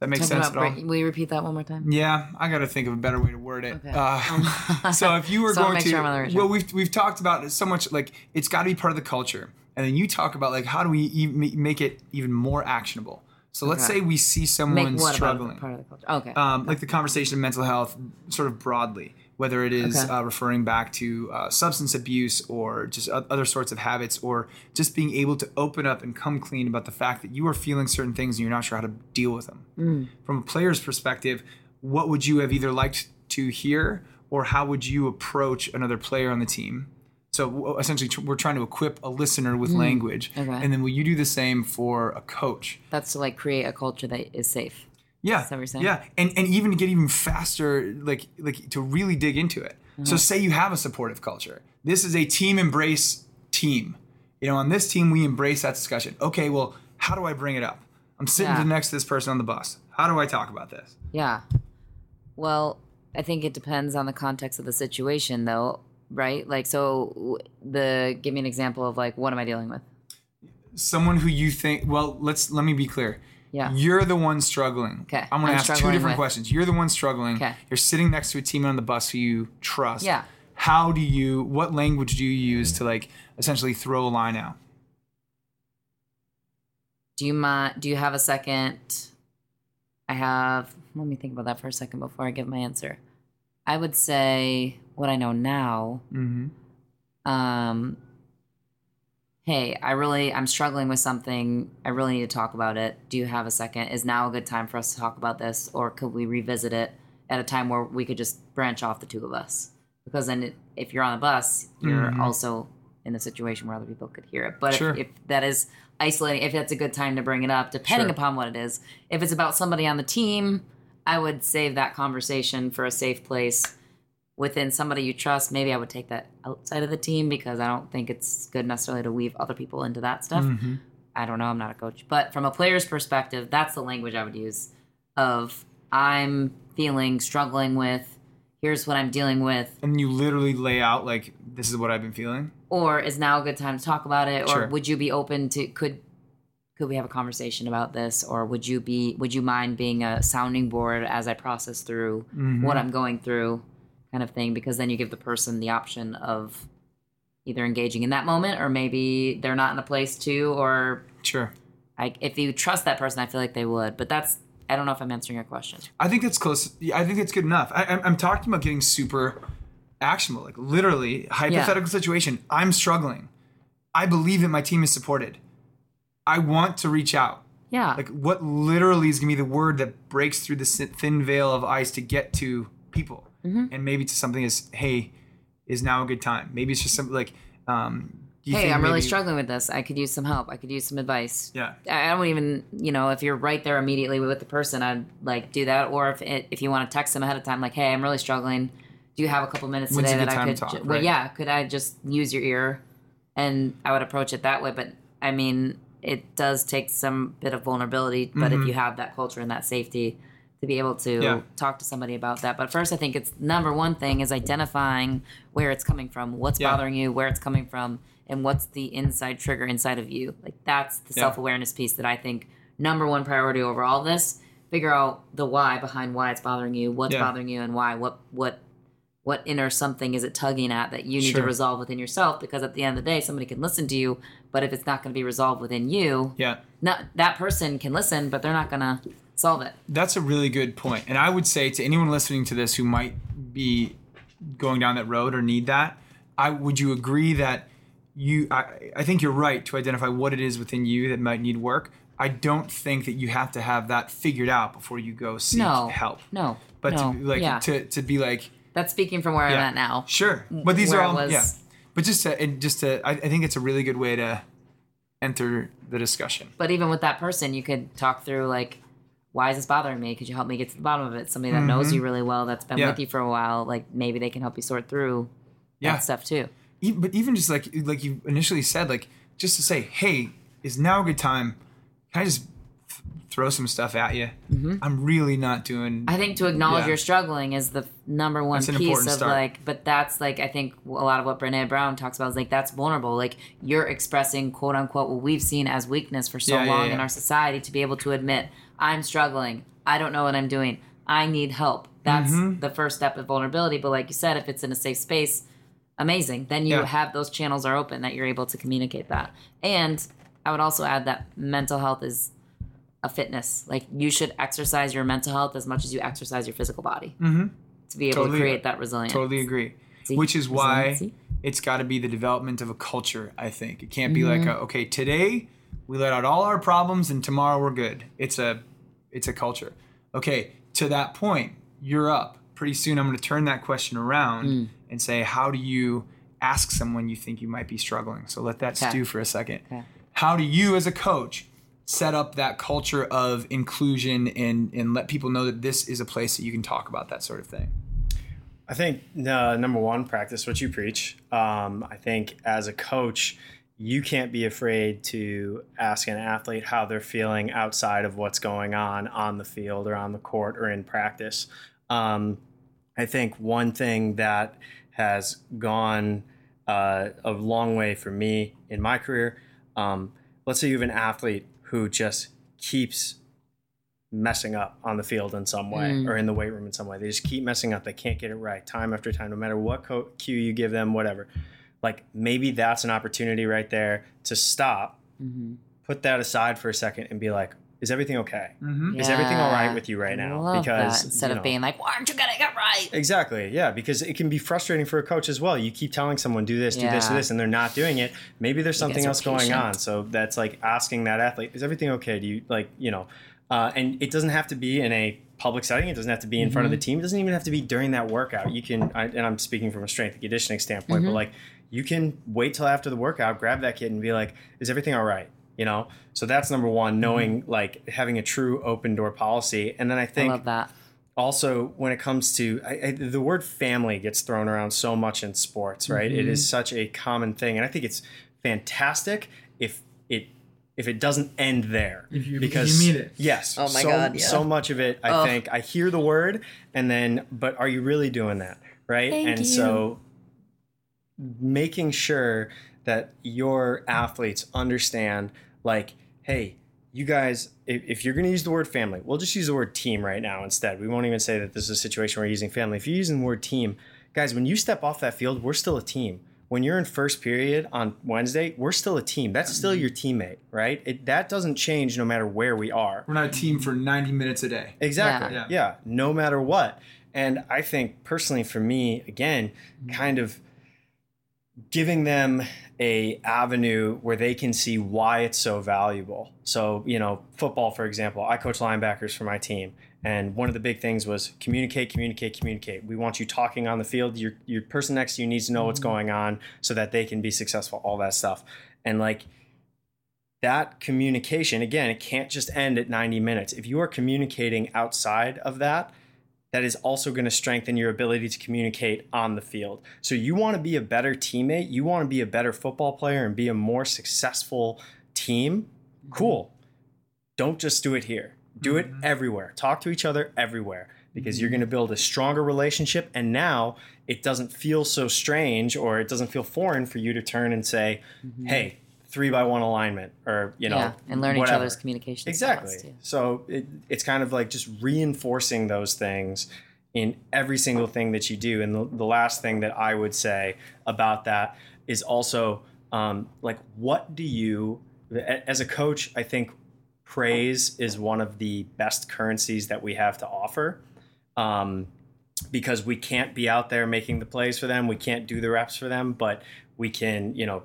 [SPEAKER 1] That makes
[SPEAKER 2] Talking
[SPEAKER 1] sense at all?
[SPEAKER 2] will you repeat that one more time?
[SPEAKER 1] Yeah, I got to think of a better way to word it.
[SPEAKER 2] Okay.
[SPEAKER 1] Uh, so if you were
[SPEAKER 2] So
[SPEAKER 1] going
[SPEAKER 2] make
[SPEAKER 1] to,
[SPEAKER 2] sure I'm on the right
[SPEAKER 1] well, we've we've talked about it so much. Like it's got to be part of the culture, and then you talk about like how do we e- make it even more actionable. So let's
[SPEAKER 2] Okay.
[SPEAKER 1] say we see someone struggling,
[SPEAKER 2] about part of the culture? Okay.
[SPEAKER 1] um, like the conversation of mental health, sort of broadly, whether it is
[SPEAKER 2] Okay.
[SPEAKER 1] uh, referring back to uh, substance abuse or just other sorts of habits, or just being able to open up and come clean about the fact that you are feeling certain things and you're not sure how to deal with them.
[SPEAKER 2] Mm.
[SPEAKER 1] From a player's perspective, what would you have either liked to hear, or how would you approach another player on the team? So essentially, we're trying to equip a listener with language,
[SPEAKER 2] Mm. Okay.
[SPEAKER 1] and then will you do the same for a coach?
[SPEAKER 2] That's to like create a culture that is safe.
[SPEAKER 1] Yeah,
[SPEAKER 2] you're saying?
[SPEAKER 1] yeah, and and even get even faster, like like to really dig into it.
[SPEAKER 2] Mm-hmm.
[SPEAKER 1] So say you have a supportive culture. This is a team embrace team. You know, on this team we embrace that discussion. Okay, well, how do I bring it up? I'm sitting
[SPEAKER 2] Yeah.
[SPEAKER 1] next to this person on the bus. How do I talk about this?
[SPEAKER 2] Yeah. Well, I think it depends on the context of the situation, though, right? Like, so the give me an example of like what am I dealing with?
[SPEAKER 1] Someone who you think. Well, let's let me be clear.
[SPEAKER 2] Yeah.
[SPEAKER 1] You're the one struggling.
[SPEAKER 2] Okay,
[SPEAKER 1] I'm gonna
[SPEAKER 2] I'm
[SPEAKER 1] ask two different
[SPEAKER 2] with-
[SPEAKER 1] questions. You're the one struggling.
[SPEAKER 2] Okay.
[SPEAKER 1] You're sitting next to a team on the bus who you trust.
[SPEAKER 2] Yeah.
[SPEAKER 1] How do you? What language do you use to like essentially throw a line out?
[SPEAKER 2] Do you mind? Do you have a second? I have. Let me think about that for a second before I give my answer. I would say what I know now.
[SPEAKER 1] Mm-hmm.
[SPEAKER 2] Um, hey, I really, I'm struggling with something. I really need to talk about it. Do you have a second? Is now a good time for us to talk about this, or could we revisit it at a time where we could just branch off the two of us? Because then, it, if you're on the bus, you're
[SPEAKER 1] Mhm.
[SPEAKER 2] also in a situation where other people could hear it. But
[SPEAKER 1] Sure.
[SPEAKER 2] if, if that is isolating, if that's a good time to bring it up, depending
[SPEAKER 1] Sure.
[SPEAKER 2] upon what it is. If it's about somebody on the team, I would save that conversation for a safe place within somebody you trust. Maybe I would take that outside of the team because I don't think it's good necessarily to weave other people into that stuff.
[SPEAKER 1] Mm-hmm.
[SPEAKER 2] I don't know. I'm not a coach, but from a player's perspective, that's the language I would use. Of I'm feeling, struggling with. Here's what I'm dealing with,
[SPEAKER 1] And you literally lay out like this is what I've been feeling.
[SPEAKER 2] or is now a good time to talk about it, or would you be open to could could we have a conversation about this, or would you be would you mind being a sounding board as I process through
[SPEAKER 1] Mhm.
[SPEAKER 2] what I'm going through, kind of thing? Because then you give the person the option of either engaging in that moment, or maybe they're not in a place to, or
[SPEAKER 1] Sure.
[SPEAKER 2] I, if you trust that person, I feel like they would. But that's I don't know if I'm answering your question.
[SPEAKER 1] I think that's close. Yeah, I think it's good enough. I, I'm, I'm talking about getting super actionable, like literally hypothetical situation. I'm struggling. I believe that my team is supported. I want to reach out.
[SPEAKER 2] Yeah.
[SPEAKER 1] Like what literally is gonna be the word that breaks through the thin veil of ice to get to people,
[SPEAKER 2] Mm-hmm.
[SPEAKER 1] and maybe to something is, hey, is now a good time? Maybe it's just something like, um, you
[SPEAKER 2] hey, I'm really struggling with this. I could use some help. I could use some advice.
[SPEAKER 1] Yeah.
[SPEAKER 2] I don't even, you know, if you're right there immediately with the person, I'd like do that. Or if it, if you want to text them ahead of time, like, hey, I'm really struggling. Do you have a couple minutes
[SPEAKER 1] When's
[SPEAKER 2] today that I could?
[SPEAKER 1] to talk,
[SPEAKER 2] ju- well,
[SPEAKER 1] right.
[SPEAKER 2] yeah, could I just use your ear? And I would approach it that way. But I mean, it does take some bit of vulnerability. But if you have that culture and that safety to be able to.
[SPEAKER 1] Yeah.
[SPEAKER 2] talk to somebody about that. But first, I think it's number one thing is identifying where it's coming from, what's
[SPEAKER 1] Yeah.
[SPEAKER 2] bothering you, where it's coming from, and what's the inside trigger inside of you. Like that's the
[SPEAKER 1] Yeah.
[SPEAKER 2] self awareness piece that I think number one priority over all this. Figure out the why behind why it's bothering you, what's bothering you, and why. What what what inner something is it tugging at that you need
[SPEAKER 1] Sure.
[SPEAKER 2] to resolve within yourself? Because at the end of the day, somebody can listen to you, but if it's not going to be resolved within you,
[SPEAKER 1] Yeah.
[SPEAKER 2] not that person can listen, but they're not going to solve it.
[SPEAKER 1] That's a really good point. And I would say to anyone listening to this who might be going down that road or need that, I would you agree that you I, I think you're right to identify what it is within you that might need work. I don't think that you have to have that figured out before you go seek
[SPEAKER 2] No
[SPEAKER 1] help.
[SPEAKER 2] No,
[SPEAKER 1] But
[SPEAKER 2] no,
[SPEAKER 1] to like
[SPEAKER 2] yeah.
[SPEAKER 1] to, to be like
[SPEAKER 2] That's speaking from where I'm at now.
[SPEAKER 1] Sure. But these are all
[SPEAKER 2] was-
[SPEAKER 1] yeah. But just to and just to I, I think it's a really good way to enter the discussion.
[SPEAKER 2] But even with that person, you could talk through like, why is this bothering me? Could you help me get to the bottom of it? Somebody that knows you really well, that's been
[SPEAKER 1] Mm-hmm. Yeah.
[SPEAKER 2] with you for a while, like maybe they can help you sort through
[SPEAKER 1] Yeah.
[SPEAKER 2] that stuff too.
[SPEAKER 1] But even just like like you initially said, like just to say, hey, is now a good time? Can I just throw some stuff at you? I'm really not doing.
[SPEAKER 2] Mm-hmm. I think to acknowledge
[SPEAKER 1] Yeah.
[SPEAKER 2] you're struggling is the number one piece of
[SPEAKER 1] start.
[SPEAKER 2] like, but that's like I think a lot of what Brene Brown talks about is like that's vulnerable. Like you're expressing quote unquote what we've seen as weakness for so
[SPEAKER 1] Yeah, yeah,
[SPEAKER 2] long in our society to be able to admit I'm struggling. I don't know what I'm doing. I need help. That's
[SPEAKER 1] Mm-hmm.
[SPEAKER 2] the first step of vulnerability. But like you said, if it's in a safe space, amazing. Then you
[SPEAKER 1] Yeah.
[SPEAKER 2] have those channels are open that you're able to communicate that. And I would also add that mental health is a fitness. Like you should exercise your mental health as much as you exercise your physical body to be able
[SPEAKER 1] Totally-
[SPEAKER 2] to create that resilience.
[SPEAKER 1] Totally agree.
[SPEAKER 2] See?
[SPEAKER 1] Which is why
[SPEAKER 2] Resiliency.
[SPEAKER 1] it's got to be the development of a culture. I think it can't be
[SPEAKER 2] Mm-hmm.
[SPEAKER 1] like a, okay, today we let out all our problems and tomorrow we're good. It's a it's a culture. Okay, to that point, you're up. Pretty soon, I'm going to turn that question around
[SPEAKER 2] Mm.
[SPEAKER 1] and say, how do you ask someone you think you might be struggling? So let that
[SPEAKER 2] Okay.
[SPEAKER 1] stew for a second.
[SPEAKER 2] Okay.
[SPEAKER 1] How do you, as a coach, set up that culture of inclusion and and let people know that this is a place that you can talk about that sort of thing?
[SPEAKER 3] I think uh, number one, practice what you preach. Um, I think as a coach, you can't be afraid to ask an athlete how they're feeling outside of what's going on on the field or on the court or in practice. Um, I think one thing that has gone uh, a long way for me in my career. Um, let's say you have an athlete who just keeps messing up on the field in some way
[SPEAKER 2] Mm.
[SPEAKER 3] or in the weight room in some way. They just keep messing up. They can't get it right time after time, no matter what co- cue you give them, whatever. Like maybe that's an opportunity right there to stop,
[SPEAKER 2] Mm-hmm.
[SPEAKER 3] put that aside for a second, and be like, "Is everything okay?
[SPEAKER 1] Mm-hmm.
[SPEAKER 3] Is everything all right with you right now?"
[SPEAKER 2] love
[SPEAKER 3] because
[SPEAKER 2] that. instead
[SPEAKER 3] you
[SPEAKER 2] of
[SPEAKER 3] know-
[SPEAKER 2] being like, "Why aren't you getting it right?"
[SPEAKER 3] Exactly. Yeah, because it can be frustrating for a coach as well. You keep telling someone do this, do this, do this, and they're not doing it. Maybe there's something
[SPEAKER 2] guys are
[SPEAKER 3] else going on. So that's like asking that athlete, is everything okay? Do you like, you know, uh, and it doesn't have to be in a public setting. It doesn't have to be in front of the
[SPEAKER 2] Mm-hmm.
[SPEAKER 3] team. It doesn't even have to be during that workout. You can, I, and I'm speaking from a strength and conditioning standpoint,
[SPEAKER 2] Mm-hmm.
[SPEAKER 3] but like you can wait till after the workout, grab that kid and be like, is everything all right? You know, so that's number one,
[SPEAKER 2] Mm-hmm.
[SPEAKER 3] knowing like having a true open door policy. And then I
[SPEAKER 2] I
[SPEAKER 3] think
[SPEAKER 2] love that.
[SPEAKER 3] also when it comes to I, I, the word family gets thrown around so much in sports right It is such a common thing and i think it's fantastic if it if it doesn't end there
[SPEAKER 1] If you-
[SPEAKER 3] because
[SPEAKER 1] you mean it.
[SPEAKER 3] yes
[SPEAKER 2] Oh my
[SPEAKER 3] so,
[SPEAKER 2] God, yeah.
[SPEAKER 3] so much of it i
[SPEAKER 2] Ugh.
[SPEAKER 3] think i hear the word and then but are you really doing that right
[SPEAKER 2] Thank
[SPEAKER 3] and
[SPEAKER 2] you.
[SPEAKER 3] so making sure that your athletes understand like hey you guys if, if you're going to use the word family we'll just use the word team right now instead we won't even say that this is a situation where we're using family if you're using the word team guys when you step off that field we're still a team when you're in first period on wednesday we're still a team that's still your teammate right it, that doesn't change no matter where we are
[SPEAKER 1] We're not a team for 90 minutes a day.
[SPEAKER 3] Exactly.
[SPEAKER 1] Yeah.
[SPEAKER 3] Yeah. No matter what. And I think personally for me, again, kind of giving them a avenue where they can see why it's so valuable. So, you know, football, for example, I coach linebackers for my team. And one of the big things was communicate, communicate, communicate. We want you talking on the field. Your your person next to you needs to know what's mm-hmm. going on so that they can be successful, all that stuff. And like that communication again it can't just end at 90 minutes if you are communicating outside of that that is also going to strengthen your ability to communicate on the field. So you want to be a better teammate you want to be a better football player and be a more successful team mm-hmm. cool. Don't just do it here. Do it mm-hmm. everywhere. Talk to each other everywhere because you're mm-hmm. going to build a stronger relationship and now it doesn't feel so strange or it doesn't feel foreign for you to turn and say hey three by one alignment or you know
[SPEAKER 2] yeah, and learn each other's communication
[SPEAKER 3] exactly. so it, it's kind of like just reinforcing those things in every single thing that you do. And the, the last thing that i would say about that is also um, like what do you as a coach i think praise is one of the best currencies that we have to offer um, because we can't be out there making the plays for them. We can't do the reps for them but we can you know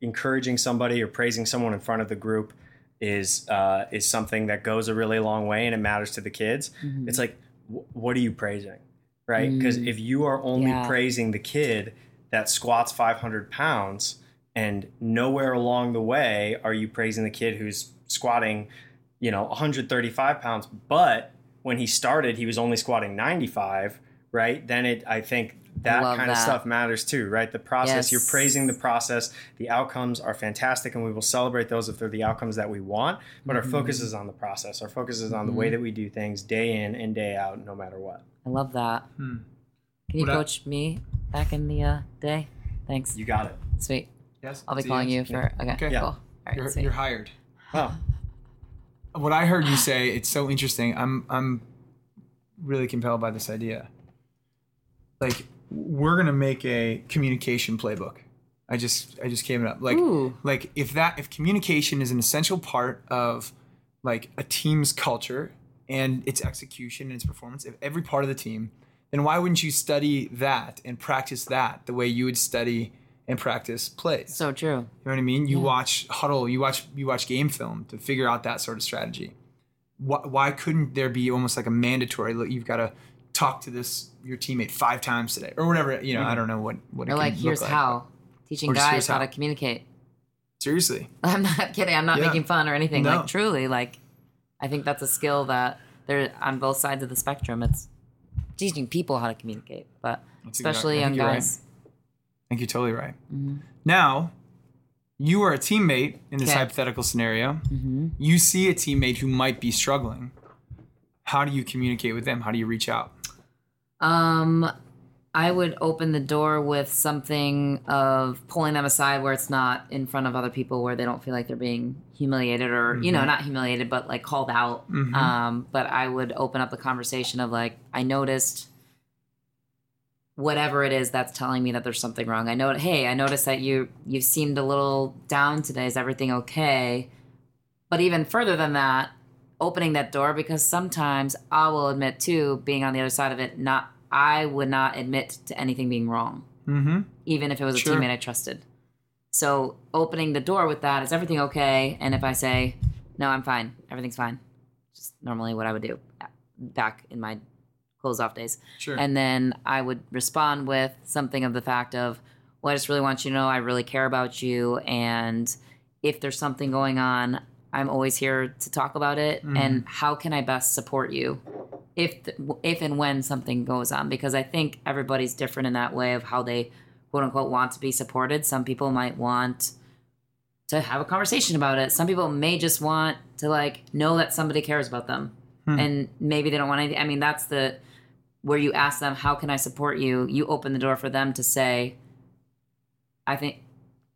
[SPEAKER 3] encouraging somebody or praising someone in front of the group is uh, is something that goes a really long way and it matters to the kids.
[SPEAKER 2] Mm-hmm.
[SPEAKER 3] It's like, wh- what are you praising, right? Because if you are only
[SPEAKER 2] Mm. Yeah.
[SPEAKER 3] praising the kid that squats 500 pounds and nowhere along the way are you praising the kid who's squatting, you know, 135 pounds, but when he started he was only squatting 95, right? Then it, I think. That
[SPEAKER 2] love
[SPEAKER 3] kind of stuff matters too, right? The process, you're praising the process. The outcomes are fantastic, and we will celebrate those if they're the outcomes that we want. But our focus
[SPEAKER 2] Mm-hmm.
[SPEAKER 3] is on the process. Our focus is on the way that we do things day in and day out, no matter what.
[SPEAKER 2] I love that.
[SPEAKER 1] Hmm.
[SPEAKER 2] Can you
[SPEAKER 1] What I-
[SPEAKER 2] coach me back in the uh, day? Thanks.
[SPEAKER 3] You got it.
[SPEAKER 2] Sweet.
[SPEAKER 1] Yes.
[SPEAKER 2] I'll be
[SPEAKER 1] it's
[SPEAKER 2] calling you for okay.
[SPEAKER 1] Okay.
[SPEAKER 3] Yeah.
[SPEAKER 2] Cool. All right.
[SPEAKER 1] You're,
[SPEAKER 2] sweet.
[SPEAKER 1] you're hired.
[SPEAKER 3] Oh,
[SPEAKER 1] What I heard you say, it's so interesting. I'm I'm really compelled by this idea. Like we're gonna make a communication playbook. I just I just came it up. Like
[SPEAKER 2] Ooh.
[SPEAKER 1] like if that if communication is an essential part of like a team's culture and its execution and its performance, if every part of the team, then why wouldn't you study that and practice that the way you would study and practice plays?
[SPEAKER 2] So true.
[SPEAKER 1] You know what I mean? You watch huddle, you watch you watch game film to figure out that sort of strategy. Why, why couldn't there be almost like a mandatory? Look, you've got to talk to this your teammate five times today or whatever. You know, I don't know what what
[SPEAKER 2] Or like, here's
[SPEAKER 1] like.
[SPEAKER 2] how. Teaching
[SPEAKER 1] Or
[SPEAKER 2] guys how
[SPEAKER 1] how.
[SPEAKER 2] to communicate.
[SPEAKER 1] Seriously,
[SPEAKER 2] I'm not kidding. I'm not
[SPEAKER 1] Yeah.
[SPEAKER 2] making fun or anything.
[SPEAKER 1] No.
[SPEAKER 2] Like truly, like I think that's a skill that they're on both sides of the spectrum. It's teaching people how to communicate, but
[SPEAKER 1] That's
[SPEAKER 2] especially
[SPEAKER 1] I
[SPEAKER 2] young
[SPEAKER 1] you're right.
[SPEAKER 2] guys.
[SPEAKER 1] I think you're totally right.
[SPEAKER 2] Mm-hmm.
[SPEAKER 1] Now, you are a teammate in this
[SPEAKER 2] Okay.
[SPEAKER 1] hypothetical scenario.
[SPEAKER 2] Mm-hmm.
[SPEAKER 1] You see a teammate who might be struggling. How do you communicate with them? How do you reach out?
[SPEAKER 2] Um, I would open the door with something of pulling them aside where it's not in front of other people where they don't feel like they're being humiliated or you know not humiliated but like called out. Um, but I would open up the conversation of like I noticed whatever it is that's telling me that there's something wrong. I know hey, I noticed that you you seemed a little down today. Is everything okay? But even further than that, opening that door because sometimes I will admit too, being on the other side of it, not I would not admit to anything being wrong,
[SPEAKER 1] Mm-hmm.
[SPEAKER 2] even if it was a teammate I trusted. So opening the door with that is everything okay? And if I say no, I'm fine, everything's fine, just normally what I would do back in my close off days.
[SPEAKER 1] Sure.
[SPEAKER 2] And then I would respond with something of the fact of, well, I just really want you to know I really care about you. And if there's something going on, I'm always here to talk about it. And mm-hmm. how can I best support you if, if and when something goes on? Because I think everybody's different in that way of how they quote unquote want to be supported. Some people might want to have a conversation about it. Some people may just want to like know that somebody cares about them. Hmm. And maybe they don't want anything. I mean, that's the where you ask them, How can I support you? You open the door for them to say, I think,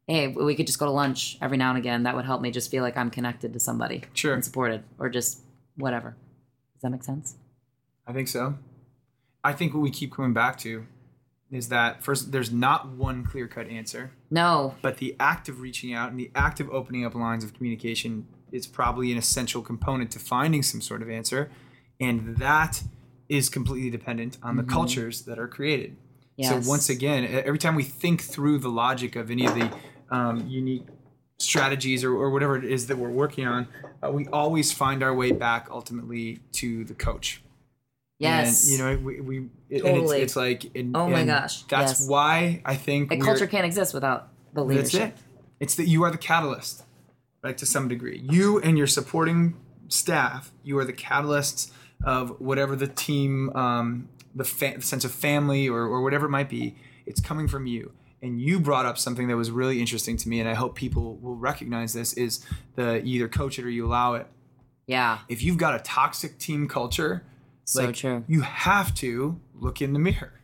[SPEAKER 2] hey, we could just go to lunch every now and again. That would help me just feel like I'm connected to somebody
[SPEAKER 1] Sure.
[SPEAKER 2] and supported, or just whatever. Does that make sense?
[SPEAKER 1] I think so. I think what we keep coming back to is that first, there's not one clear cut answer,
[SPEAKER 2] No.
[SPEAKER 1] but the act of reaching out and the act of opening up lines of communication is probably an essential component to finding some sort of answer. And that is completely dependent on the mm-hmm. cultures that are created.
[SPEAKER 2] Yes.
[SPEAKER 1] So once again, every time we think through the logic of any of the um, unique strategies or, or whatever it is that we're working on, uh, we always find our way back ultimately to the coach.
[SPEAKER 2] Yes.
[SPEAKER 1] And, you know, we, we it,
[SPEAKER 2] Totally.
[SPEAKER 1] it's, it's like, and,
[SPEAKER 2] Oh my gosh,
[SPEAKER 1] that's
[SPEAKER 2] yes.
[SPEAKER 1] why I think
[SPEAKER 2] a culture can't exist without the leadership.
[SPEAKER 1] that's it. It's that you are the catalyst, right? To some degree, you and your supporting staff, you are the catalysts of whatever the team, um, the, fa- the sense of family or, or whatever it might be. It's coming from you. And you brought up something that was really interesting to me, and I hope people will recognize this: is the you either coach it or you allow it.
[SPEAKER 2] Yeah.
[SPEAKER 1] If you've got a toxic team culture,
[SPEAKER 2] So
[SPEAKER 1] like,
[SPEAKER 2] true.
[SPEAKER 1] You have to look in the mirror.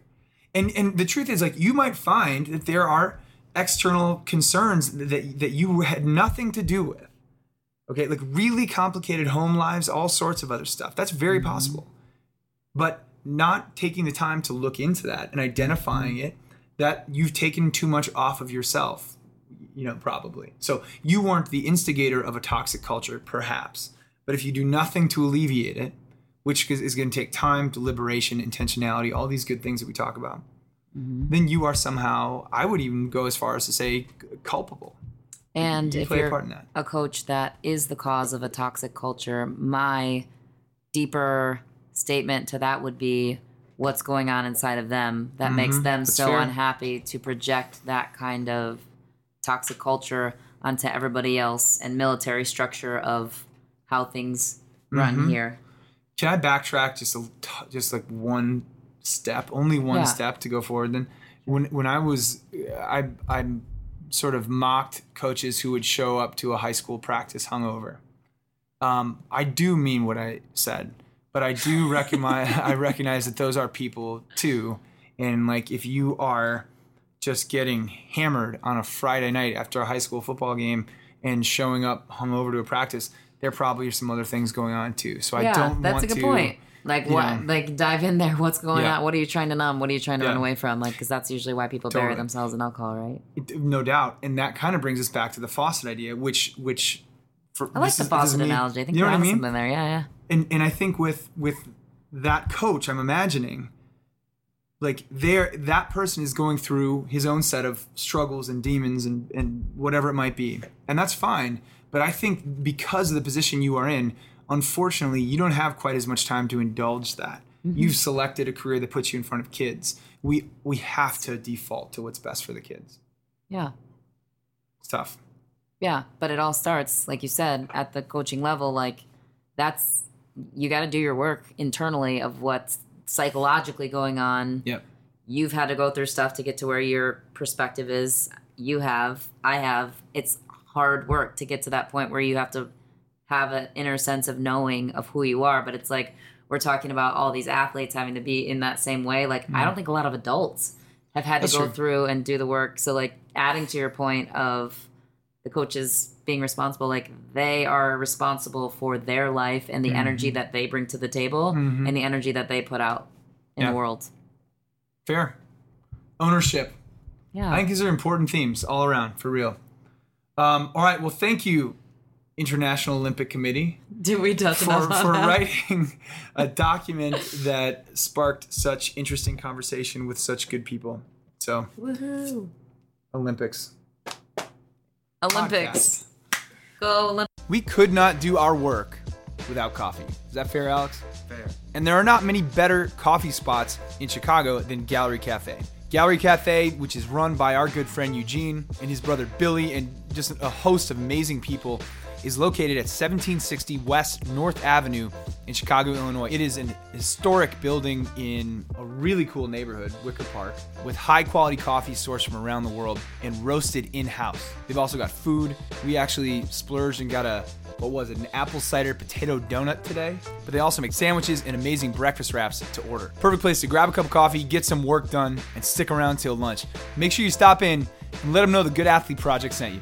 [SPEAKER 1] And and the truth is like you might find that there are external concerns that that you had nothing to do with. Okay? Like really complicated home lives, all sorts of other stuff. That's very mm-hmm. possible. But not taking the time to look into that and identifying mm-hmm. it that you've taken too much off of yourself you know probably. So you weren't the instigator of a toxic culture perhaps. But if you do nothing to alleviate it which is, is going to take time deliberation intentionality all these good things that we talk about mm-hmm. then you are somehow i would even go as far as to say culpable.
[SPEAKER 2] And
[SPEAKER 1] you
[SPEAKER 2] if you're
[SPEAKER 1] part in that.
[SPEAKER 2] a coach that is the cause of a toxic culture, my deeper statement to that would be what's going on inside of them that makes them
[SPEAKER 1] Mm-hmm. That's
[SPEAKER 2] so
[SPEAKER 1] fair.
[SPEAKER 2] unhappy to project that kind of toxic culture onto everybody else and military structure of how things run
[SPEAKER 1] Mm-hmm.
[SPEAKER 2] here.
[SPEAKER 1] Can I backtrack just a, t- just like one step, only one
[SPEAKER 2] Yeah.
[SPEAKER 1] step to go forward? Then, when when I was, I I sort of mocked coaches who would show up to a high school practice hungover. Um, I do mean what I said, but I do recognize I recognize that those are people too, and like if you are just getting hammered on a Friday night after a high school football game and showing up hungover to a practice, there probably are some other things going on too. So I don't
[SPEAKER 2] that's
[SPEAKER 1] want
[SPEAKER 2] a good
[SPEAKER 1] to,
[SPEAKER 2] point. Like what?
[SPEAKER 1] know.
[SPEAKER 2] like dive in there. What's going
[SPEAKER 1] Yeah.
[SPEAKER 2] on? What are you trying to numb? What are you trying to run away from? Like, because that's usually why people bury themselves in alcohol, right?
[SPEAKER 1] no doubt, and that kind of brings us back to the faucet idea, which which for
[SPEAKER 2] I like the
[SPEAKER 1] is- this is
[SPEAKER 2] faucet
[SPEAKER 1] me.
[SPEAKER 2] analogy. I think
[SPEAKER 1] you know what I mean.
[SPEAKER 2] something there. Yeah, yeah.
[SPEAKER 1] And and I think with with that coach, I'm imagining like there that person is going through his own set of struggles and demons and and whatever it might be, and that's fine. But I think because of the position you are in, unfortunately, you don't have quite as much time to indulge that. Mm-hmm. You've selected a career that puts you in front of kids. We we have to default to what's best for the kids.
[SPEAKER 2] Yeah.
[SPEAKER 1] It's tough.
[SPEAKER 2] Yeah, but it all starts, like you said, at the coaching level. Like, that's you got to do your work internally of what's psychologically going on.
[SPEAKER 1] Yep.
[SPEAKER 2] You've had to go through stuff to get to where your perspective is. You have, I have. It's hard work to get to that point where you have to have an inner sense of knowing of who you are. But it's like we're talking about all these athletes having to be in that same way. Like I don't mm. think a lot of adults have had to go
[SPEAKER 1] true.
[SPEAKER 2] through and do the work. So like adding to your point of the coaches being responsible, like they are responsible for their life and the energy that they bring to the table and the energy that they put out in
[SPEAKER 1] Yeah.
[SPEAKER 2] the world.
[SPEAKER 1] Fair. Ownership.
[SPEAKER 2] Yeah.
[SPEAKER 1] I think these are important themes all around, for real. Um, all right. Well, thank you, International Olympic Committee,
[SPEAKER 2] do we touch
[SPEAKER 1] for,
[SPEAKER 2] on
[SPEAKER 1] for writing a document that sparked such interesting conversation with such good people. So,
[SPEAKER 2] Woohoo.
[SPEAKER 1] Olympics.
[SPEAKER 2] Olympics. Go Olympics.
[SPEAKER 1] We could not do our work without coffee. Is that fair, Alex?
[SPEAKER 3] Fair.
[SPEAKER 1] And there are not many better coffee spots in Chicago than Gallery Cafe. Gallery Cafe, which is run by our good friend Eugene and his brother Billy, and just a host of amazing people, is located at 1760 West North Avenue in Chicago, Illinois. It is an historic building in a really cool neighborhood, Wicker Park, with high quality coffee sourced from around the world and roasted in house. They've also got food. We actually splurged and got a what was it, an apple cider potato donut today. But they also make sandwiches and amazing breakfast wraps to order. Perfect place to grab a cup of coffee, get some work done, and stick around till lunch. Make sure you stop in and let them know the Good Athlete Project sent you.